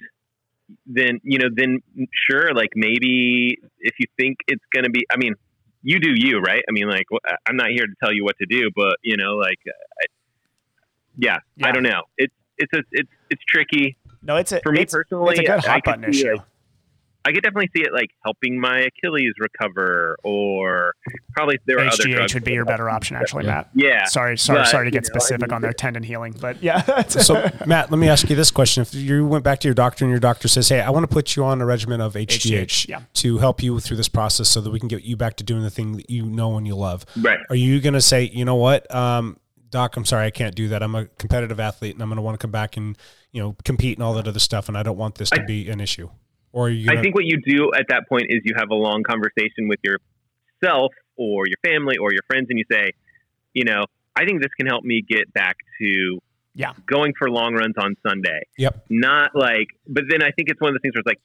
then you know then sure like maybe if you think it's going to be i mean you do you right? I mean like i'm not here to tell you what to do but you know like I, yeah, Yeah. I don't know. It's it's a, it's it's tricky No, it's a for me it's, personally. It's a good I hot could button issue. it- I could definitely see it like helping my Achilles recover, or probably there are other HGH drugs would be your better option, actually, Matt. Yeah. Sorry, sorry, But, sorry to get know, I specific mean, on their tendon healing, but *laughs* yeah. so Matt, let me ask you this question: If you went back to your doctor and your doctor says, "Hey, I want to put you on a regimen of HGH, HGH, yeah. to help you through this process, so that we can get you back to doing the thing that you know and you love," Right. are you going to say, "You know what, um, doc, I'm sorry, I can't do that. I'm a competitive athlete, and I'm going to want to come back and you know compete and all that other stuff, and I don't want this to I- be an issue." Or are you? Gonna, I think what you do at that point is you have a long conversation with yourself or your family or your friends, and you say, you know, I think this can help me get back to Yeah. going for long runs on Sunday. Yep. Not like, but then I think it's one of the things where it's like,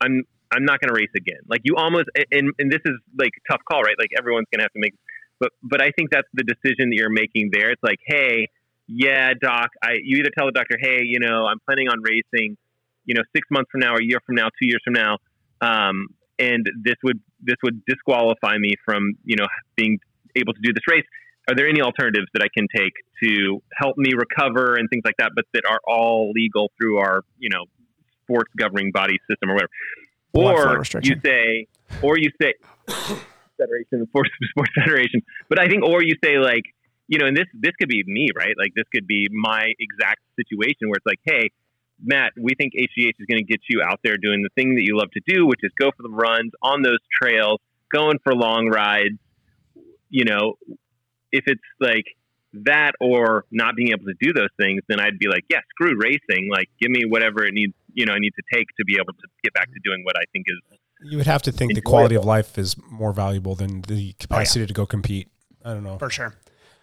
I'm I'm not going to race again. Like you almost, and and this is like a tough call, right? Like everyone's going to have to make, but but I think that's the decision that you're making there. It's like, hey, yeah, doc, I you either tell the doctor, hey, you know, I'm planning on racing, you know, six months from now, a year from now, two years from now, um, and this would this would disqualify me from you know being able to do this race. Are there any alternatives that I can take to help me recover and things like that, but that are all legal through our you know sports governing body system or whatever? Or you say, or you say, federation, sports *laughs* sports federation. But I think, or you say like, you know, and this this could be me, right? Like this could be my exact situation where it's like, hey, Matt, we think HGH is going to get you out there doing the thing that you love to do, which is go for the runs on those trails, going for long rides. You know, if it's like that or not being able to do those things, then I'd be like, yeah, screw racing. Like, give me whatever it needs, you know, I need to take to be able to get back to doing what I think is. You would have to think the quality of life is more valuable than the capacity to go compete. I don't know. For sure.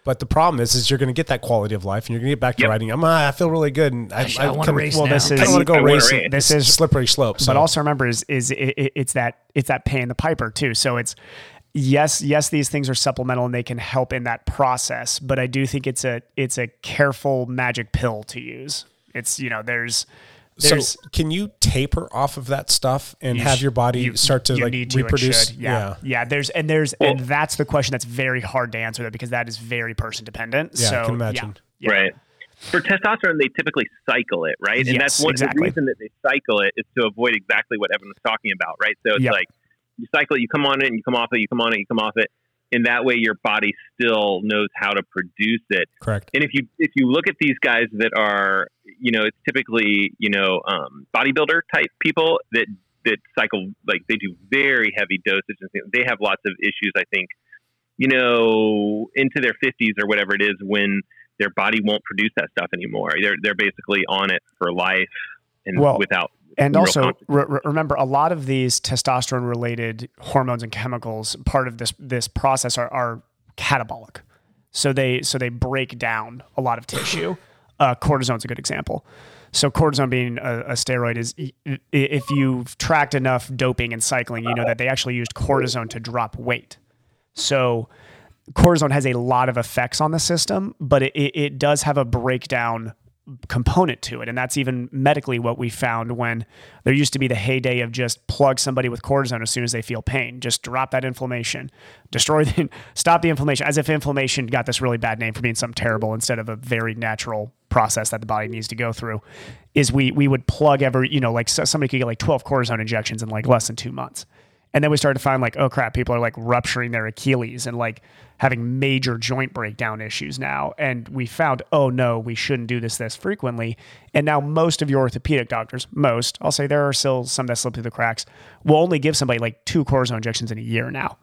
But the problem is, is you're going to get that quality of life, and you're going to get back to riding. I'm, ah, I feel really good, and I, I wanna race well, now. This is, I want to go is- racing. This is slippery slope. So. But also remember, is is it, it, it's that it's that paying the piper too. So it's yes, yes, these things are supplemental and they can help in that process. But I do think it's a it's a careful magic pill to use. It's you know there's there's so can you taper off of that stuff and You have your body you- start to you like need to reproduce? should. Yeah. yeah, There's and there's and that's the question that's very hard to answer that because that is very person dependent. Yeah, I can imagine. Yeah, Right. For testosterone, they typically cycle it, right? And Yes, that's one exactly. the reason that they cycle it is to avoid exactly what Evan was talking about, right? So it's Yep. like you cycle it, you come on it, and you come off it, you come on it, you come off it, and that way your body still knows how to produce it. Correct. And if you if you look at these guys that are, you know, it's typically you know um, bodybuilder type people that that cycle like they do very heavy dosage and they have lots of issues. I think, you know, into their fifties or whatever it is when their body won't produce that stuff anymore. They're they're basically on it for life and Well, without and real also re- re- remember a lot of these testosterone related hormones and chemicals part of this this process are, are catabolic. So they so they break down a lot of tissue. *sighs* Uh, cortisone's a good example. So cortisone being a, a steroid is if you've tracked enough doping and cycling you know that they actually used cortisone to drop weight. So cortisone has a lot of effects on the system, but it, it does have a breakdown component to it. And that's even medically what we found when there used to be the heyday of just plug somebody with cortisone as soon as they feel pain. Just drop that inflammation, destroy the, *laughs* stop the inflammation, as if inflammation got this really bad name for being something terrible instead of a very natural process that the body needs to go through. Is we we would plug every, you know, like so- somebody could get like 12 cortisone injections in like less than two months. And then we started to find like, oh crap, people are like rupturing their Achilles and like having major joint breakdown issues now. And we found, oh no, we shouldn't do this this frequently. And now most of your orthopedic doctors, most, I'll say there are still some that slip through the cracks, will only give somebody like two cortisone injections in a year now.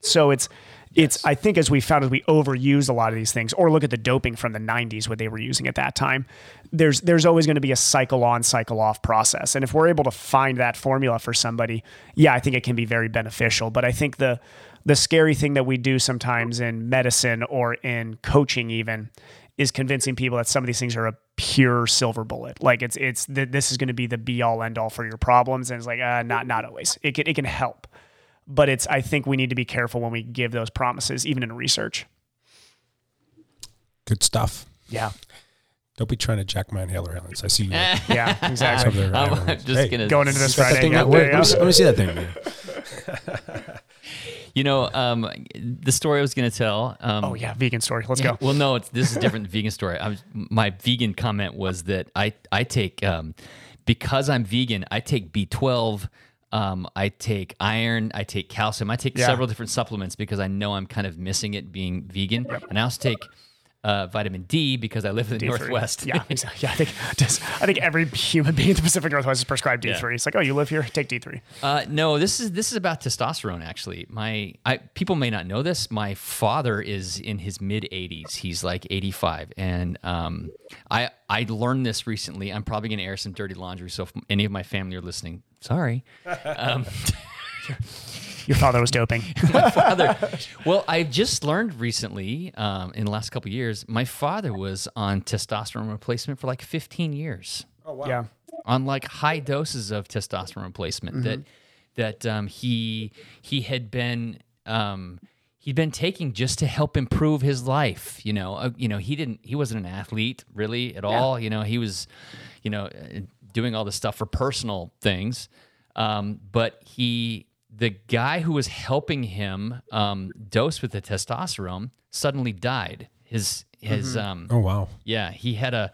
So it's it's I think as we found as we overuse a lot of these things, or look at the doping from the '90s, what they were using at that time. There's there's always going to be a cycle on, cycle off process, and if we're able to find that formula for somebody, yeah, I think it can be very beneficial. But I think the the scary thing that we do sometimes in medicine or in coaching even is convincing people that some of these things are a pure silver bullet. Like it's it's th- this is going to be the be all end all for your problems, and it's like uh, not not always. It can it can help, but it's I think we need to be careful when we give those promises, even in research. Good stuff. Yeah. Don't be trying to jack my inhaler, Helens. I see you. *laughs* Yeah, exactly. There, I'm Helens. just gonna- Going into this Friday, thing yeah, out? Wait, you let, me, see- let me see that thing. man. *laughs* You know, um, the story I was going to tell. Um, Oh yeah, vegan story. Let's yeah, go. Well, no, it's, this is a *laughs* different vegan story. I was, my vegan comment was that I I take um, because I'm vegan. I take B12. Um, I take iron. I take calcium. I take Yeah. several different supplements because I know I'm kind of missing it being vegan. And I also take uh, vitamin D because I live in the D3. Northwest. Yeah, *laughs* exactly. Yeah, I think just, I think every human being in the Pacific Northwest is prescribed D three. It's like, oh, you live here, take D three. Uh, no, this is this is about testosterone. Actually, my I, people may not know this. My father is in his mid 80s. He's like 85, and um, I I learned this recently. I'm probably going to air some dirty laundry. So if any of my family are listening, sorry. Um, *laughs* *laughs* *laughs* Your father was doping. *laughs* my father. Well, I just learned recently, um, in the last couple of years, my father was on testosterone replacement for like 15 years. Oh wow. yeah. on like high doses of testosterone replacement that that um, he he had been um, he'd been taking just to help improve his life. You know, uh, you know he didn't he wasn't an athlete really at all. You know, he was you know uh, doing all this stuff for personal things, um, but he the guy who was helping him um, dose with the testosterone suddenly died. His his um, Oh wow. yeah, he had a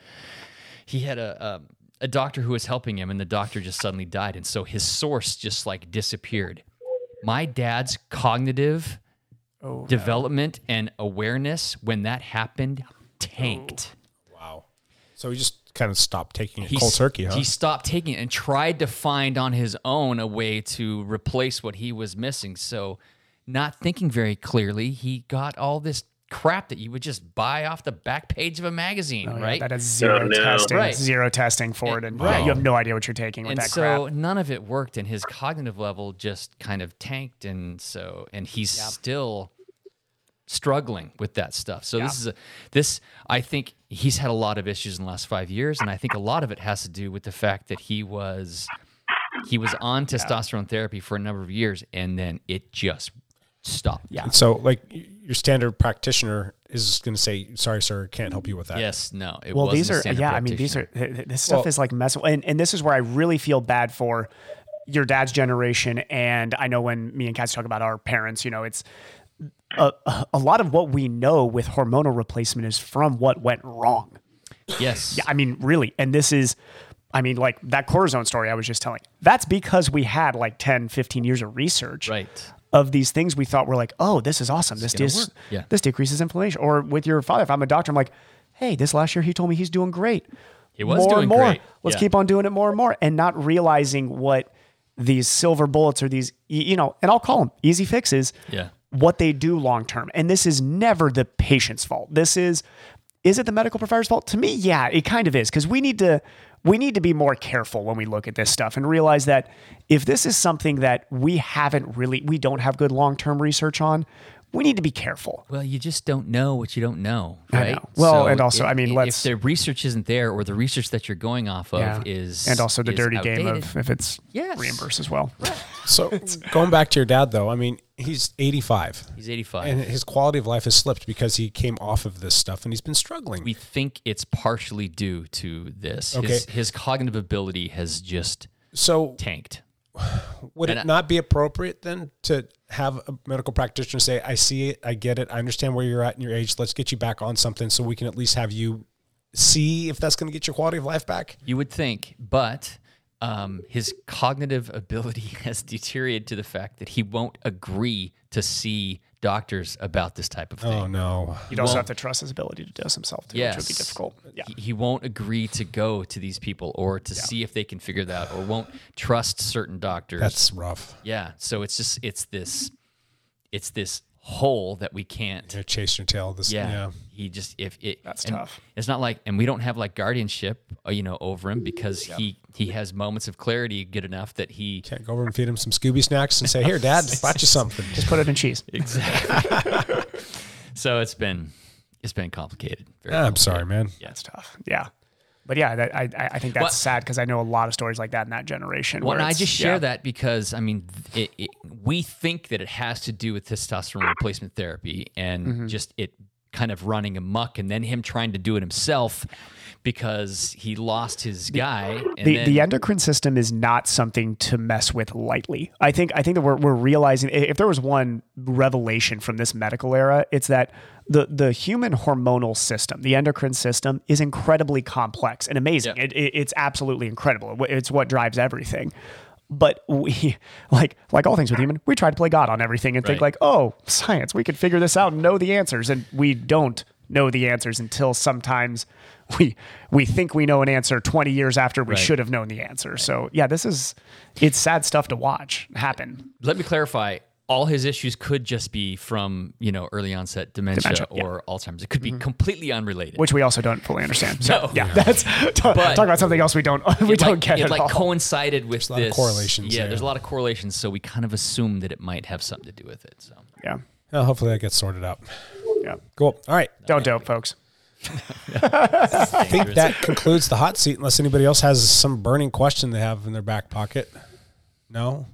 he had a, a a doctor who was helping him, and the doctor just suddenly died, and so his source just like disappeared. My dad's cognitive development and awareness when that happened tanked. Wow. So he just kind of stopped taking it He cold s- turkey, huh? He stopped taking it and tried to find on his own a way to replace what he was missing. So, not thinking very clearly, he got all this crap that you would just buy off the back page of a magazine, Oh, yeah, right? that has zero oh, testing, Right. zero testing for it, and yeah, Right. you have no idea what you're taking with and that so crap. none of it worked, and his cognitive level just kind of tanked, and so and he's still struggling with that stuff. So this is a this I think he's had a lot of issues in the last five years, and I think a lot of it has to do with the fact that he was he was on testosterone therapy for a number of years, and then it just stopped. Yeah. And so, like, your standard practitioner is going to say, "Sorry, sir, can't help you with that." Yes, no. It well, wasn't these are yeah. I mean, these are th- th- this stuff Well- is like mess. and, and this is where I really feel bad for your dad's generation. And I know when me and Katz talk about our parents, you know, it's a, a lot of what we know with hormonal replacement is from what went wrong. Yes. Yeah, I mean, really. And this is, I mean, like that cortisone story I was just telling. That's because we had like 10, 15 years of research. Right. Of these things we thought were like, oh, this is awesome. This dis- Yeah. this decreases inflammation. Or with your father, if I'm a doctor, I'm like, hey, this last year he told me he's doing great. He was more doing and more. great. Let's Yeah. keep on doing it more and more, and not realizing what these silver bullets or these, you know, and I'll call them easy fixes. Yeah. What they do long term, and this is never the patient's fault. This is, is it the medical provider's fault? To me, yeah, it kind of is because we need to we need to be more careful when we look at this stuff and realize that if this is something that we haven't really we don't have good long term research on, we need to be careful. Well, you just don't know what you don't know, right? know. Well, and also, if- I mean, if let's- the research isn't there, or the research that you're going off of Yeah. is, and also the is dirty game of if it's Yes. reimbursed as well. So *laughs* going back to your dad, though, I mean, he's 85. He's 85. and his quality of life has slipped because he came off of this stuff, and he's been struggling. we think it's partially due to this. Okay. His, his cognitive ability has just so tanked. Would And it I- not be appropriate then to have a medical practitioner say, "I see it, I get it, I understand where you're at in your age. Let's get you back on something, so we can at least have you see if that's going to get your quality of life back." You would think, but um, his cognitive ability *laughs* has deteriorated to the fact that he won't agree to see doctors about this type of thing. Oh no! You'd also Won't- have to trust his ability to dose himself too, Yes. which would be difficult. Yeah. He, he won't agree to go to these people or to see if they can figure that or won't trust certain doctors. That's rough. Yeah. So it's just it's this it's this hole that we can't Yeah, chase your tail. This, yeah. yeah. He just if it That's tough. It's not like and we don't have like guardianship, uh, you know, over him because he he has moments of clarity good enough that he Can't go over and feed him some Scooby snacks and say, "Here, Dad, *laughs* bought you something." Just put it in cheese. exactly. *laughs* so it's been it's been complicated. Very Ah, I'm sorry, man. Yeah. it's tough. Yeah. But yeah, that, I I think that's Well- sad because I know a lot of stories like that in that generation. Well, and I just share yeah. that because I mean, it, it, we think that it has to do with testosterone replacement therapy and Mm-hmm. just it kind of running amok, and then him trying to do it himself because he lost his guy. And the, then, the endocrine system is not something to mess with lightly. I think I think that we're, we're realizing if there was one revelation from this medical era, it's that the the human hormonal system, the endocrine system, is incredibly complex and amazing. Yeah. It, it- it's absolutely incredible. It's what drives everything. But we *laughs* like like all things with human, we try to play God on everything and think like, oh, science, we could figure this out and know the answers, and we don't know the answers until sometimes we we think we know an answer 20 years after we Right. should have known the answer. So yeah, this is it's sad stuff to watch happen. let me clarify. All his issues could just be from you know early onset dementia, Dementia, yeah. Mm-hmm. or Alzheimer's. It could be completely unrelated. Which we also don't fully understand. So No. yeah, that's talk, But- talk about something else we don't *laughs* we don't like, get it at like all. coincided with a lot of this correlations Yeah, there. there's a lot of correlations, so we kind of assume that it might have something to do with it. So yeah, Well, hopefully that gets sorted out. yeah. Cool. All right. Don't dope, folks. *laughs* I think that concludes the hot seat. Unless anybody else has some burning question they have in their back pocket. No.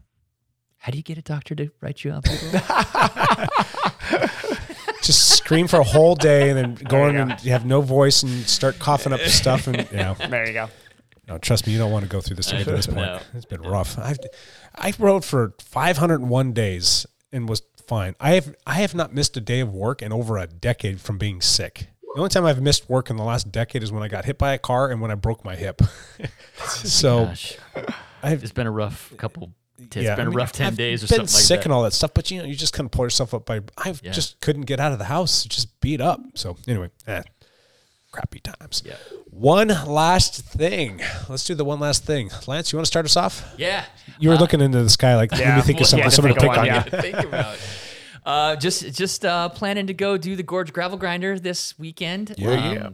How do you get a doctor to write you up? *laughs* Just scream for a whole day and then go in and you have no voice and start coughing up stuff and you know. *laughs* There you go. No, trust me, you don't want to go through this to get to this *laughs* point. No. It's been rough. I've I rode for 501 days and was fine. I have I have not missed a day of work in over a decade from being sick. The only time I've missed work in the last decade is when I got hit by a car and when I broke my hip. Oh so Gosh, I've it's been a rough couple. It's yeah, been I a mean, rough 10 I've days or been something like sick that. and all that stuff, but you know, you just kind of pull yourself up by. I Yeah. just couldn't get out of the house, just beat up. So anyway, eh, crappy times. Yeah. One last thing. Let's do the one last thing. Lance, you want to start us off? Yeah. You were Uh, looking into the sky like, let me think of something, yeah, something to think pick of on one, you. yeah. think about. *laughs* Uh, just just uh, planning to go do the Gorge Gravel Grinder this weekend. Yeah, Um, yeah.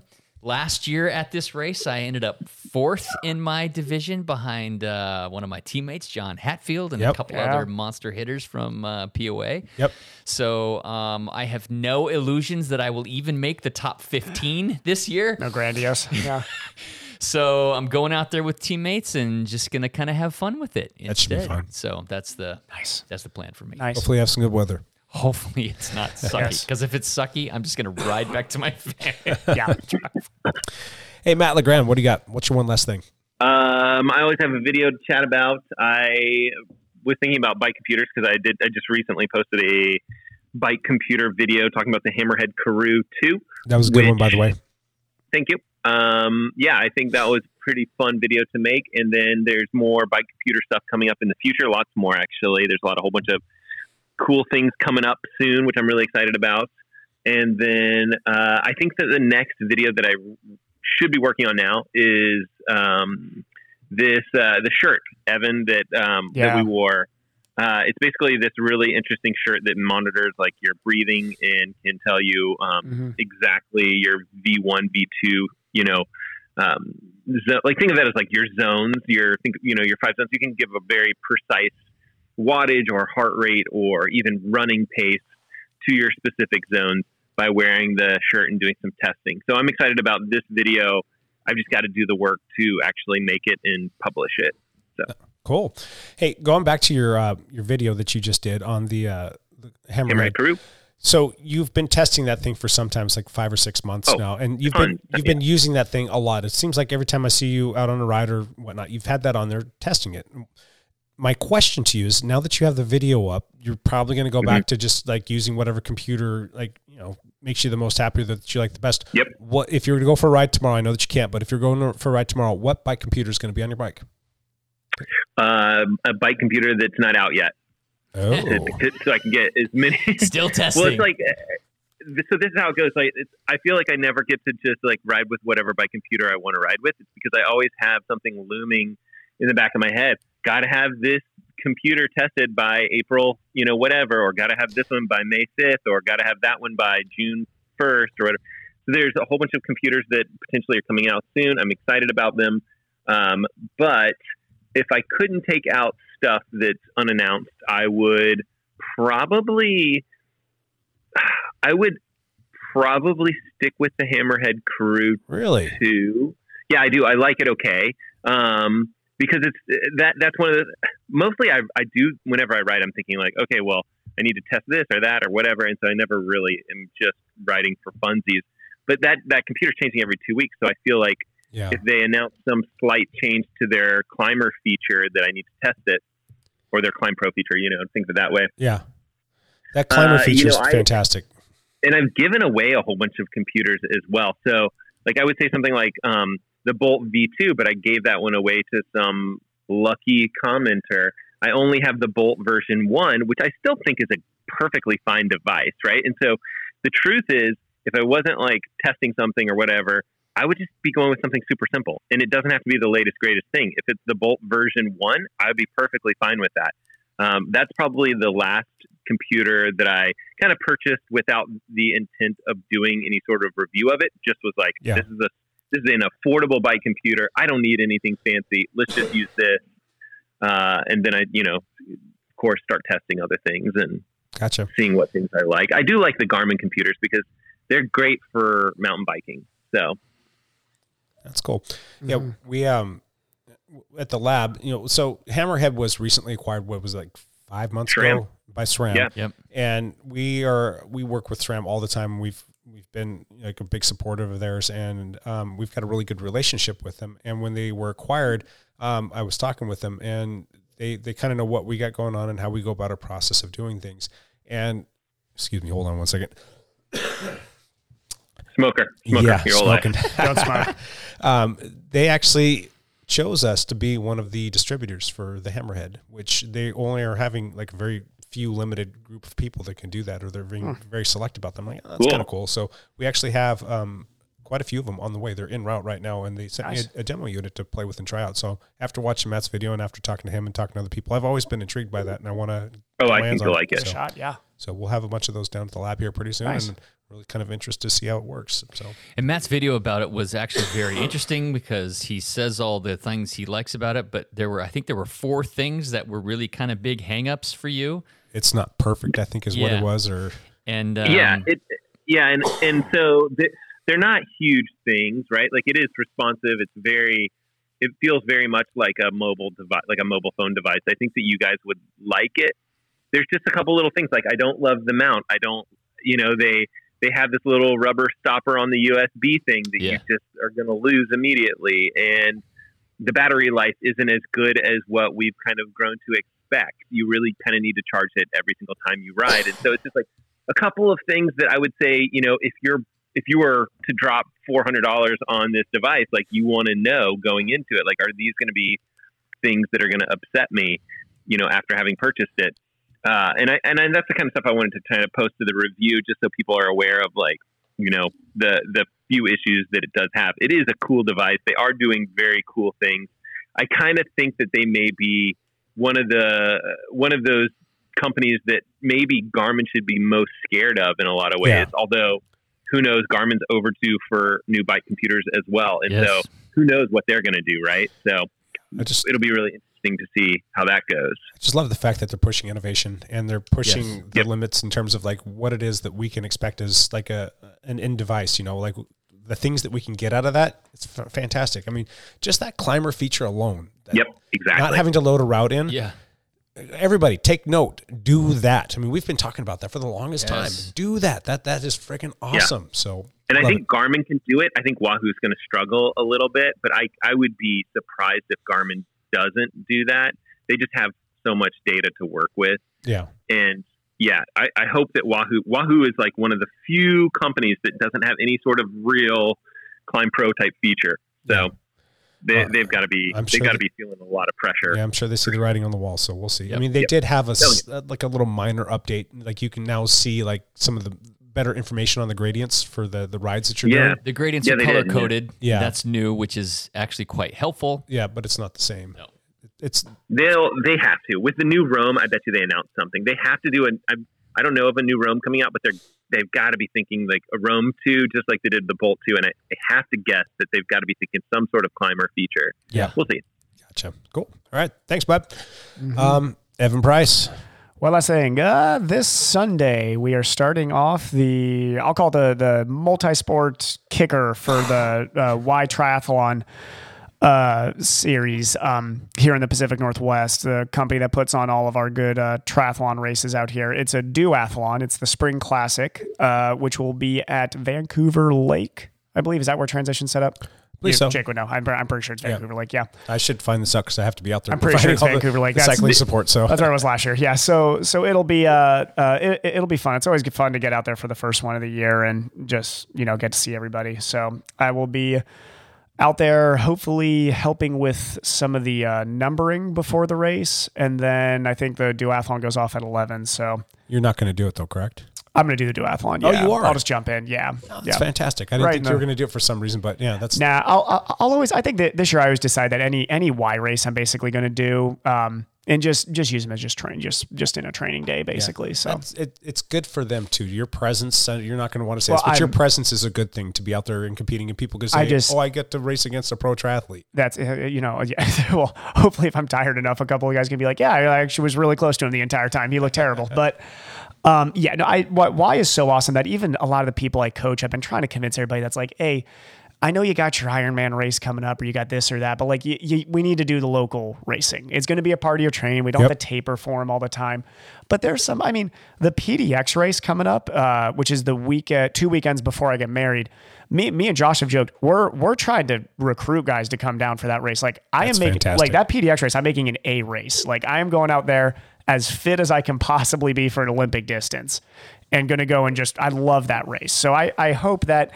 Last year at this race, I ended up fourth in my division behind uh, one of my teammates, John Hatfield, and a couple Yeah. other monster hitters from uh, POA. Yep. So um, I have no illusions that I will even make the top 15 this year. No grandiose. *laughs* Yeah. So I'm going out there with teammates and just gonna kind of have fun with it. That should be fun. So that's the Nice. that's the plan for me. Nice. Hopefully, have some good weather. Hopefully it's not *laughs* sucky. Yes. Because if it's sucky, I'm just gonna ride back to my *laughs* van. *laughs* Yeah. Hey, Matt LeGrand, what do you got? What's your one last thing? Um, I always have a video to chat about. I was thinking about bike computers because I did. I just recently posted a bike computer video talking about the Hammerhead Karoo 2. That was a good one, by the way. Thank you. Um, yeah, I think that was a pretty fun video to make. And then there's more bike computer stuff coming up in the future. Lots more actually. There's a lot, a whole bunch of cool things coming up soon, which I'm really excited about. And then uh, I think that the next video that I should be working on now is um, this uh, the shirt, Evan, that um, that we wore. Uh, it's basically this really interesting shirt that monitors like your breathing and can tell you um, Mhm. exactly your V1, V2, you know, um, zo- like think of that as like your zones, your think, you know, your five zones. You can give a very precise wattage or heart rate or even running pace to your specific zones by wearing the shirt and doing some testing. So I'm excited about this video. I've just got to do the work to actually make it and publish it. So Cool. Hey, going back to your uh, your video that you just did on the, uh, the Hammerhead Hammerhead. Karoo. So you've been testing that thing for sometimes like five or six months Oh, now, and you've been you've been using that thing a lot. It seems like every time I see you out on a ride or whatnot, you've had that on there testing it. My question to you is: Now that you have the video up, you're probably going to go Mm-hmm. back to just like using whatever computer like you know makes you the most happy that you like the best. Yep. What if you're going to go for a ride tomorrow? I know that you can't, but if you're going for a ride tomorrow, what bike computer is going to be on your bike? Uh, a bike computer that's not out yet, Oh, to- to- so I can get as many. *laughs* Still testing. Well, it's like uh, so. This is how it goes. Like, it's, I feel like I never get to just like ride with whatever bike computer I want to ride with. It's because I always have something looming in the back of my head. Got to have this computer tested by April, you know, whatever, or got to have this one by May fifth, or got to have that one by June first, or whatever. So there's a whole bunch of computers that potentially are coming out soon. I'm excited about them, um, but if I couldn't take out stuff that's unannounced, I would probably I would probably stick with the Hammerhead Karoo really? two. Yeah, I do. I like it okay. Um, because it's that that's one of the mostly I I do whenever I write I'm thinking like, okay, well, I need to test this or that or whatever, and so I never really am just writing for funsies. But that that computer's changing every two weeks, so I feel like Yeah. if they announce some slight change to their climber feature that I need to test it, or their climb pro feature, you know, think of it that way. Yeah. That climber Uh, feature is know, I- fantastic. and I've given away a whole bunch of computers as well. So, like, I would say something like um, the Bolt V2, but I gave that one away to some lucky commenter. I only have the Bolt version one, which I still think is a perfectly fine device, right? And so, the truth is, if I wasn't like testing something or whatever, I would just be going with something super simple, and it doesn't have to be the latest greatest thing. If it's the Bolt version one, I would be perfectly fine with that. Um, that's probably the last computer that I kind of purchased without the intent of doing any sort of review of it. Just was like, Yeah. this is a this is an affordable bike computer. I don't need anything fancy. Let's just use this. Uh, and then I, you know, of course, start testing other things and Gotcha. seeing what things I like. I do like the Garmin computers because they're great for mountain biking. So That's cool. Yeah, we um at the lab, you know, so Hammerhead was recently acquired. What was it, like five months SRAM. ago by SRAM. Yeah. Yep. And we are we work with SRAM all the time. We've we've been like a big supporter of theirs, and um, we've got a really good relationship with them. And when they were acquired, um, I was talking with them, and they they kind of know what we got going on and how we go about our process of doing things. And excuse me, hold on one second. smoker, smoker, yeah, your whole life. smoking. *laughs* Don't um, they actually chose us to be one of the distributors for the Hammerhead, which they only are having like a very few limited group of people that can do that, or they're being very select about them. Like, oh, that's Cool. kind of cool. So we actually have um, quite a few of them on the way. They're in route right now, and they sent Nice. me a, a demo unit to play with and try out. So after watching Matt's video and after talking to him and talking to other people, I've always been intrigued by that, and I want to. Oh, I think you'll like it. So, Shot, yeah. so we'll have a bunch of those down at the lab here pretty soon, Nice. and really kind of interested to see how it works. So And Matt's video about it was actually very *clears throat* interesting because he says all the things he likes about it, but there were I think there were four things that were really kind of big hangups for you. It's not perfect, I think, is what it was, or And um, yeah, it, yeah, and and so th- they're not huge things, right? Like it is responsive. It's very, it feels very much like a mobile device, like a mobile phone device. I think that you guys would like it. There's just a couple little things like I don't love the mount. I don't, you know, they they have this little rubber stopper on the USB thing that Yeah. you just are going to lose immediately, and the battery life isn't as good as what we've kind of grown to expect. You really kind of need to charge it every single time you ride, and so it's just like a couple of things that I would say, you know, if you're if you were to drop four hundred dollars on this device, like you want to know going into it, like are these going to be things that are going to upset me, you know, after having purchased it? Uh, and I and I, that's the kind of stuff I wanted to kind of post to the review, just so people are aware of like, you know, the the few issues that it does have. It is a cool device. They are doing very cool things. I kind of think that they may be one of the one of those companies that maybe Garmin should be most scared of in a lot of ways. Yeah. Although, who knows? Garmin's overdue for new bike computers as well, and Yes. so who knows what they're going to do, right? So I just it'll be really interesting to see how that goes. I just love the fact that they're pushing innovation and they're pushing Yes. the Yep. limits in terms of like what it is that we can expect as like a an end device. You know, like the things that we can get out of that. It's f- fantastic. I mean, just that climber feature alone. that- Yep, exactly. Not having to load a route in. yeah, Everybody, take note. Do that. I mean, we've been talking about that for the longest Yes. time. Do that. That that is freaking awesome. So, And I love think Garmin can do it. I think Wahoo's going to struggle a little bit, but I, I would be surprised if Garmin doesn't do that. They just have so much data to work with. yeah. And yeah, I, I hope that Wahoo Wahoo is like one of the few companies that doesn't have any sort of real Climb Pro type feature. So they, Uh, they've got to be I'm they've sure got to be feeling a lot of pressure. Yeah, I'm sure they see the writing on the wall, so we'll see. I mean, they Yep. did have a s- uh, like a little minor update. Like you can now see like some of the better information on the gradients for the the rides that you're Yeah. doing. the gradients Yeah, are color did, yeah. coded. Yeah. that's new, which is actually quite helpful. Yeah, but it's not the same. No. It's They'll they have to with the new Roam. I bet you they announced something. They have to do an. I, I don't know of a new Roam coming out, but they're they've got to be thinking like a Roam two, just like they did the Bolt two, and I, I have to guess that they've got to be thinking some sort of climber feature. Yeah. we'll see. gotcha. Cool. All right. Thanks, bud. Um, Evan Price. Well, I was saying, uh, this Sunday we are starting off the I'll call it the the multi-sport kicker for the uh, Y Triathlon uh, series um, here in the Pacific Northwest. The company that puts on all of our good uh, triathlon races out here. It's a duathlon. It's the Spring Classic, uh, which will be at Vancouver Lake. I believe is that where transition set up. You- so. Jake would know. I'm, I'm pretty sure it's Yeah. Vancouver Lake. Yeah. I should find this out because I have to be out there. I'm pretty sure it's all the- Vancouver Lake. the That's- cycling support. So That's where I was last year. Yeah. So so it'll be uh, uh it, it'll be fun. It's always good fun to get out there for the first one of the year and just you know get to see everybody. So I will be out there hopefully helping with some of the uh, numbering before the race, and then I think the duathlon goes off at eleven. So you're not going to do it though, correct? I'm gonna do the duathlon. Oh, yeah. you are? I'll just jump in. Yeah. That's yeah. fantastic. I didn't Right, think no. you were going to do it for some reason, but yeah, that's Nah, I'll, I'll, I'll always. I think that this year I always decide that any any Y race I'm basically going to do, um, and just just use them as just train, just just in a training day, basically. So That's, it, it's good for them too. Your presence, you're not going to want to say Well, this, but your I'm- presence is a good thing to be out there and competing, and people can say, I just- "Oh, I get to race against a pro triathlete." that's uh, you know *laughs* yeah, well hopefully if i'm tired enough a couple of guys can be like yeah i actually was really close to him the entire time he looked terrible *laughs* but um yeah no i why, why is so awesome that even a lot of the people i coach i've been trying to convince everybody that's like hey I know you got your Ironman race coming up, or you got this or that, but like you, you, we need to do the local racing. It's going to be a part of your training. We don't Yep. have to taper for them all the time, but there's some. I mean, the PDX race coming up, uh, which is the week, uh, two weekends before I get married. Me, me and Josh have joked we're we're trying to recruit guys to come down for that race. Like I That's am making fantastic. like that PDX race. I'm making an A race. Like I am going out there as fit as I can possibly be for an Olympic distance, and going to go and just. I love that race. So I I hope that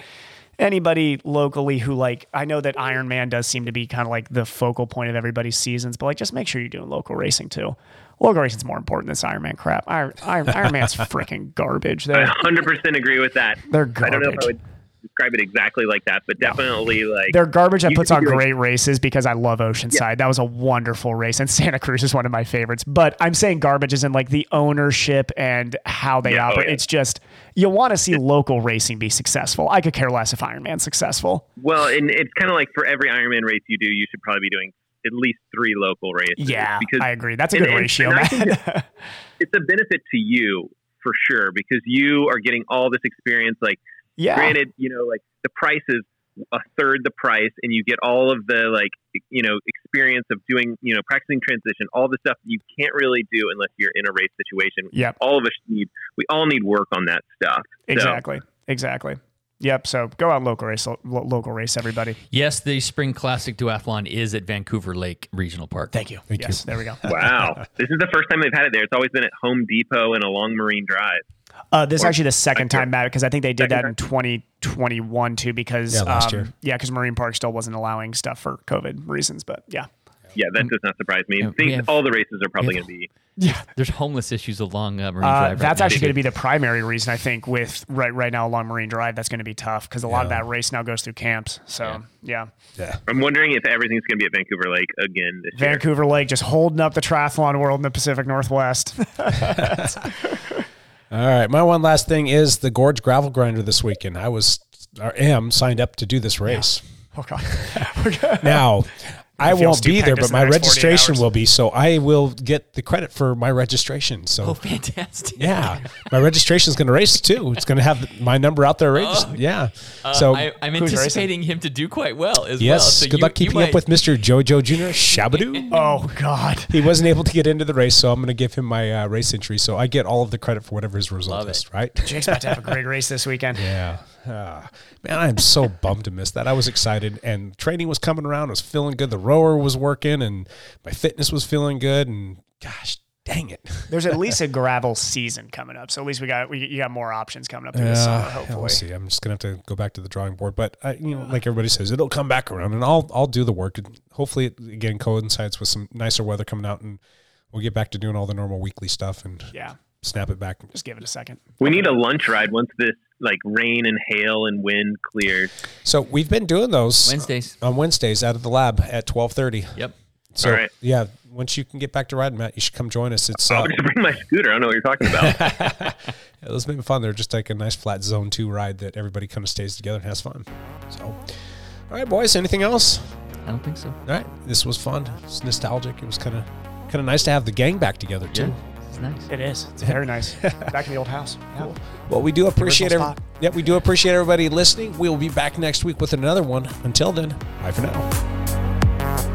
anybody locally who like I know that Ironman does seem to be kind of like the focal point of everybody's seasons, but like just make sure you're doing local racing too. Local racing's more important than this Ironman crap. Iron, Iron, Ironman's *laughs* freaking garbage. I They're 100 percent agree with that. they're good. I don't know if garbage. I would describe it exactly like that, but definitely like They're garbage that puts on great races because I love Oceanside. That was a wonderful race, and Santa Cruz is one of my favorites. But I'm saying garbage is in like the ownership and how they Yeah, oh, operate. yeah. It's just you want to see local racing be successful. I could care less if Ironman's successful. Well, and it's kind of like for every Ironman race you do, you should probably be doing at least three local races. Yeah, because I agree. That's a and- good and- ratio, and think it's a benefit to you for sure because you are getting all this experience. Like, Yeah. granted, you know, like the price is a third the price, and you get all of the like, you know, experience of doing, you know, practicing transition, all the stuff you can't really do unless you're in a race situation. yeah all of us need, we all need work on that stuff. So, exactly. Exactly. Yep. So go out local race, lo- local race, everybody. Yes, the Spring Classic Duathlon is at Vancouver Lake Regional Park. Thank you. Thank yes. There we go. wow, *laughs* this is the first time they've had it there. It's always been at Home Depot and along Marine Drive. Uh, this is actually the second time, Matt, because I think they did that in 2021 too, because Yeah, last um, year. yeah, because Marine Park still wasn't allowing stuff for COVID reasons. But yeah, Yeah, that does not surprise me. Yeah, we Think have- all the races are probably going to be. Yeah, There's homeless issues along uh, Marine uh, Drive. right that's now, actually going to be the primary reason I think with right right now along Marine Drive. That's going to be tough because a lot of that race now goes through camps. So yeah, Yeah. I'm wondering if everything's going to be at Vancouver Lake again this year. Vancouver Lake just holding up the triathlon world in the Pacific Northwest. *laughs* *laughs* All right. My one last thing is the Gorge Gravel Grinder this weekend. I was, or am signed up to do this race. oh god. *laughs* Now, I won't be there, but in the my registration will be. So I will get the credit for my registration. So Oh, fantastic. yeah, my registration is going to race too. It's going to have my number out there. Race. yeah. Uh, so I, I'm Who's racing? anticipating him to do quite well as well. yes, So good you- luck keeping might- up with Mr. Jojo Jr. Shabadoo. *laughs* oh god. He wasn't able to get into the race, so I'm going to give him my uh, race entry. So I get all of the credit for whatever his result Love is. it. Right? Jake's about to have a *laughs* great race this weekend. Yeah. Ah, man, I'm so bummed to miss that. I was excited and training was coming around. I was feeling good. The rower was working and my fitness was feeling good. And gosh, dang it. *laughs* There's at least a gravel season coming up, so at least we got we you got more options coming up through the summer. yeah, Hopefully, we'll see. I'm just gonna have to go back to the drawing board, but I, you know, like everybody says, it'll come back around, and I'll I'll do the work. And hopefully, it again coincides with some nicer weather coming out, and we'll get back to doing all the normal weekly stuff and yeah. snap it back. Just give it a second. We need a lunch ride once this like rain and hail and wind clears. So we've been doing those Wednesdays. on Wednesdays out of the lab at 12:30. Yep. So All right. yeah, once you can get back to riding, Matt, you should come join us. It's uh, I'll just bring my scooter. I don't know what you're talking about. *laughs* it was been fun. They're just like a nice flat zone two ride that everybody kind of stays together and has fun. So, all right, boys. Anything else? I don't think so. All right, this was fun. It's nostalgic. It was kind of kind of nice to have the gang back together too. Yeah. It's nice. It is. It's very nice. *laughs* Back in the old house. Yeah. Well, we do appreciate every, yeah, we do appreciate everybody listening. We'll be back next week with another one. Until then, bye for now.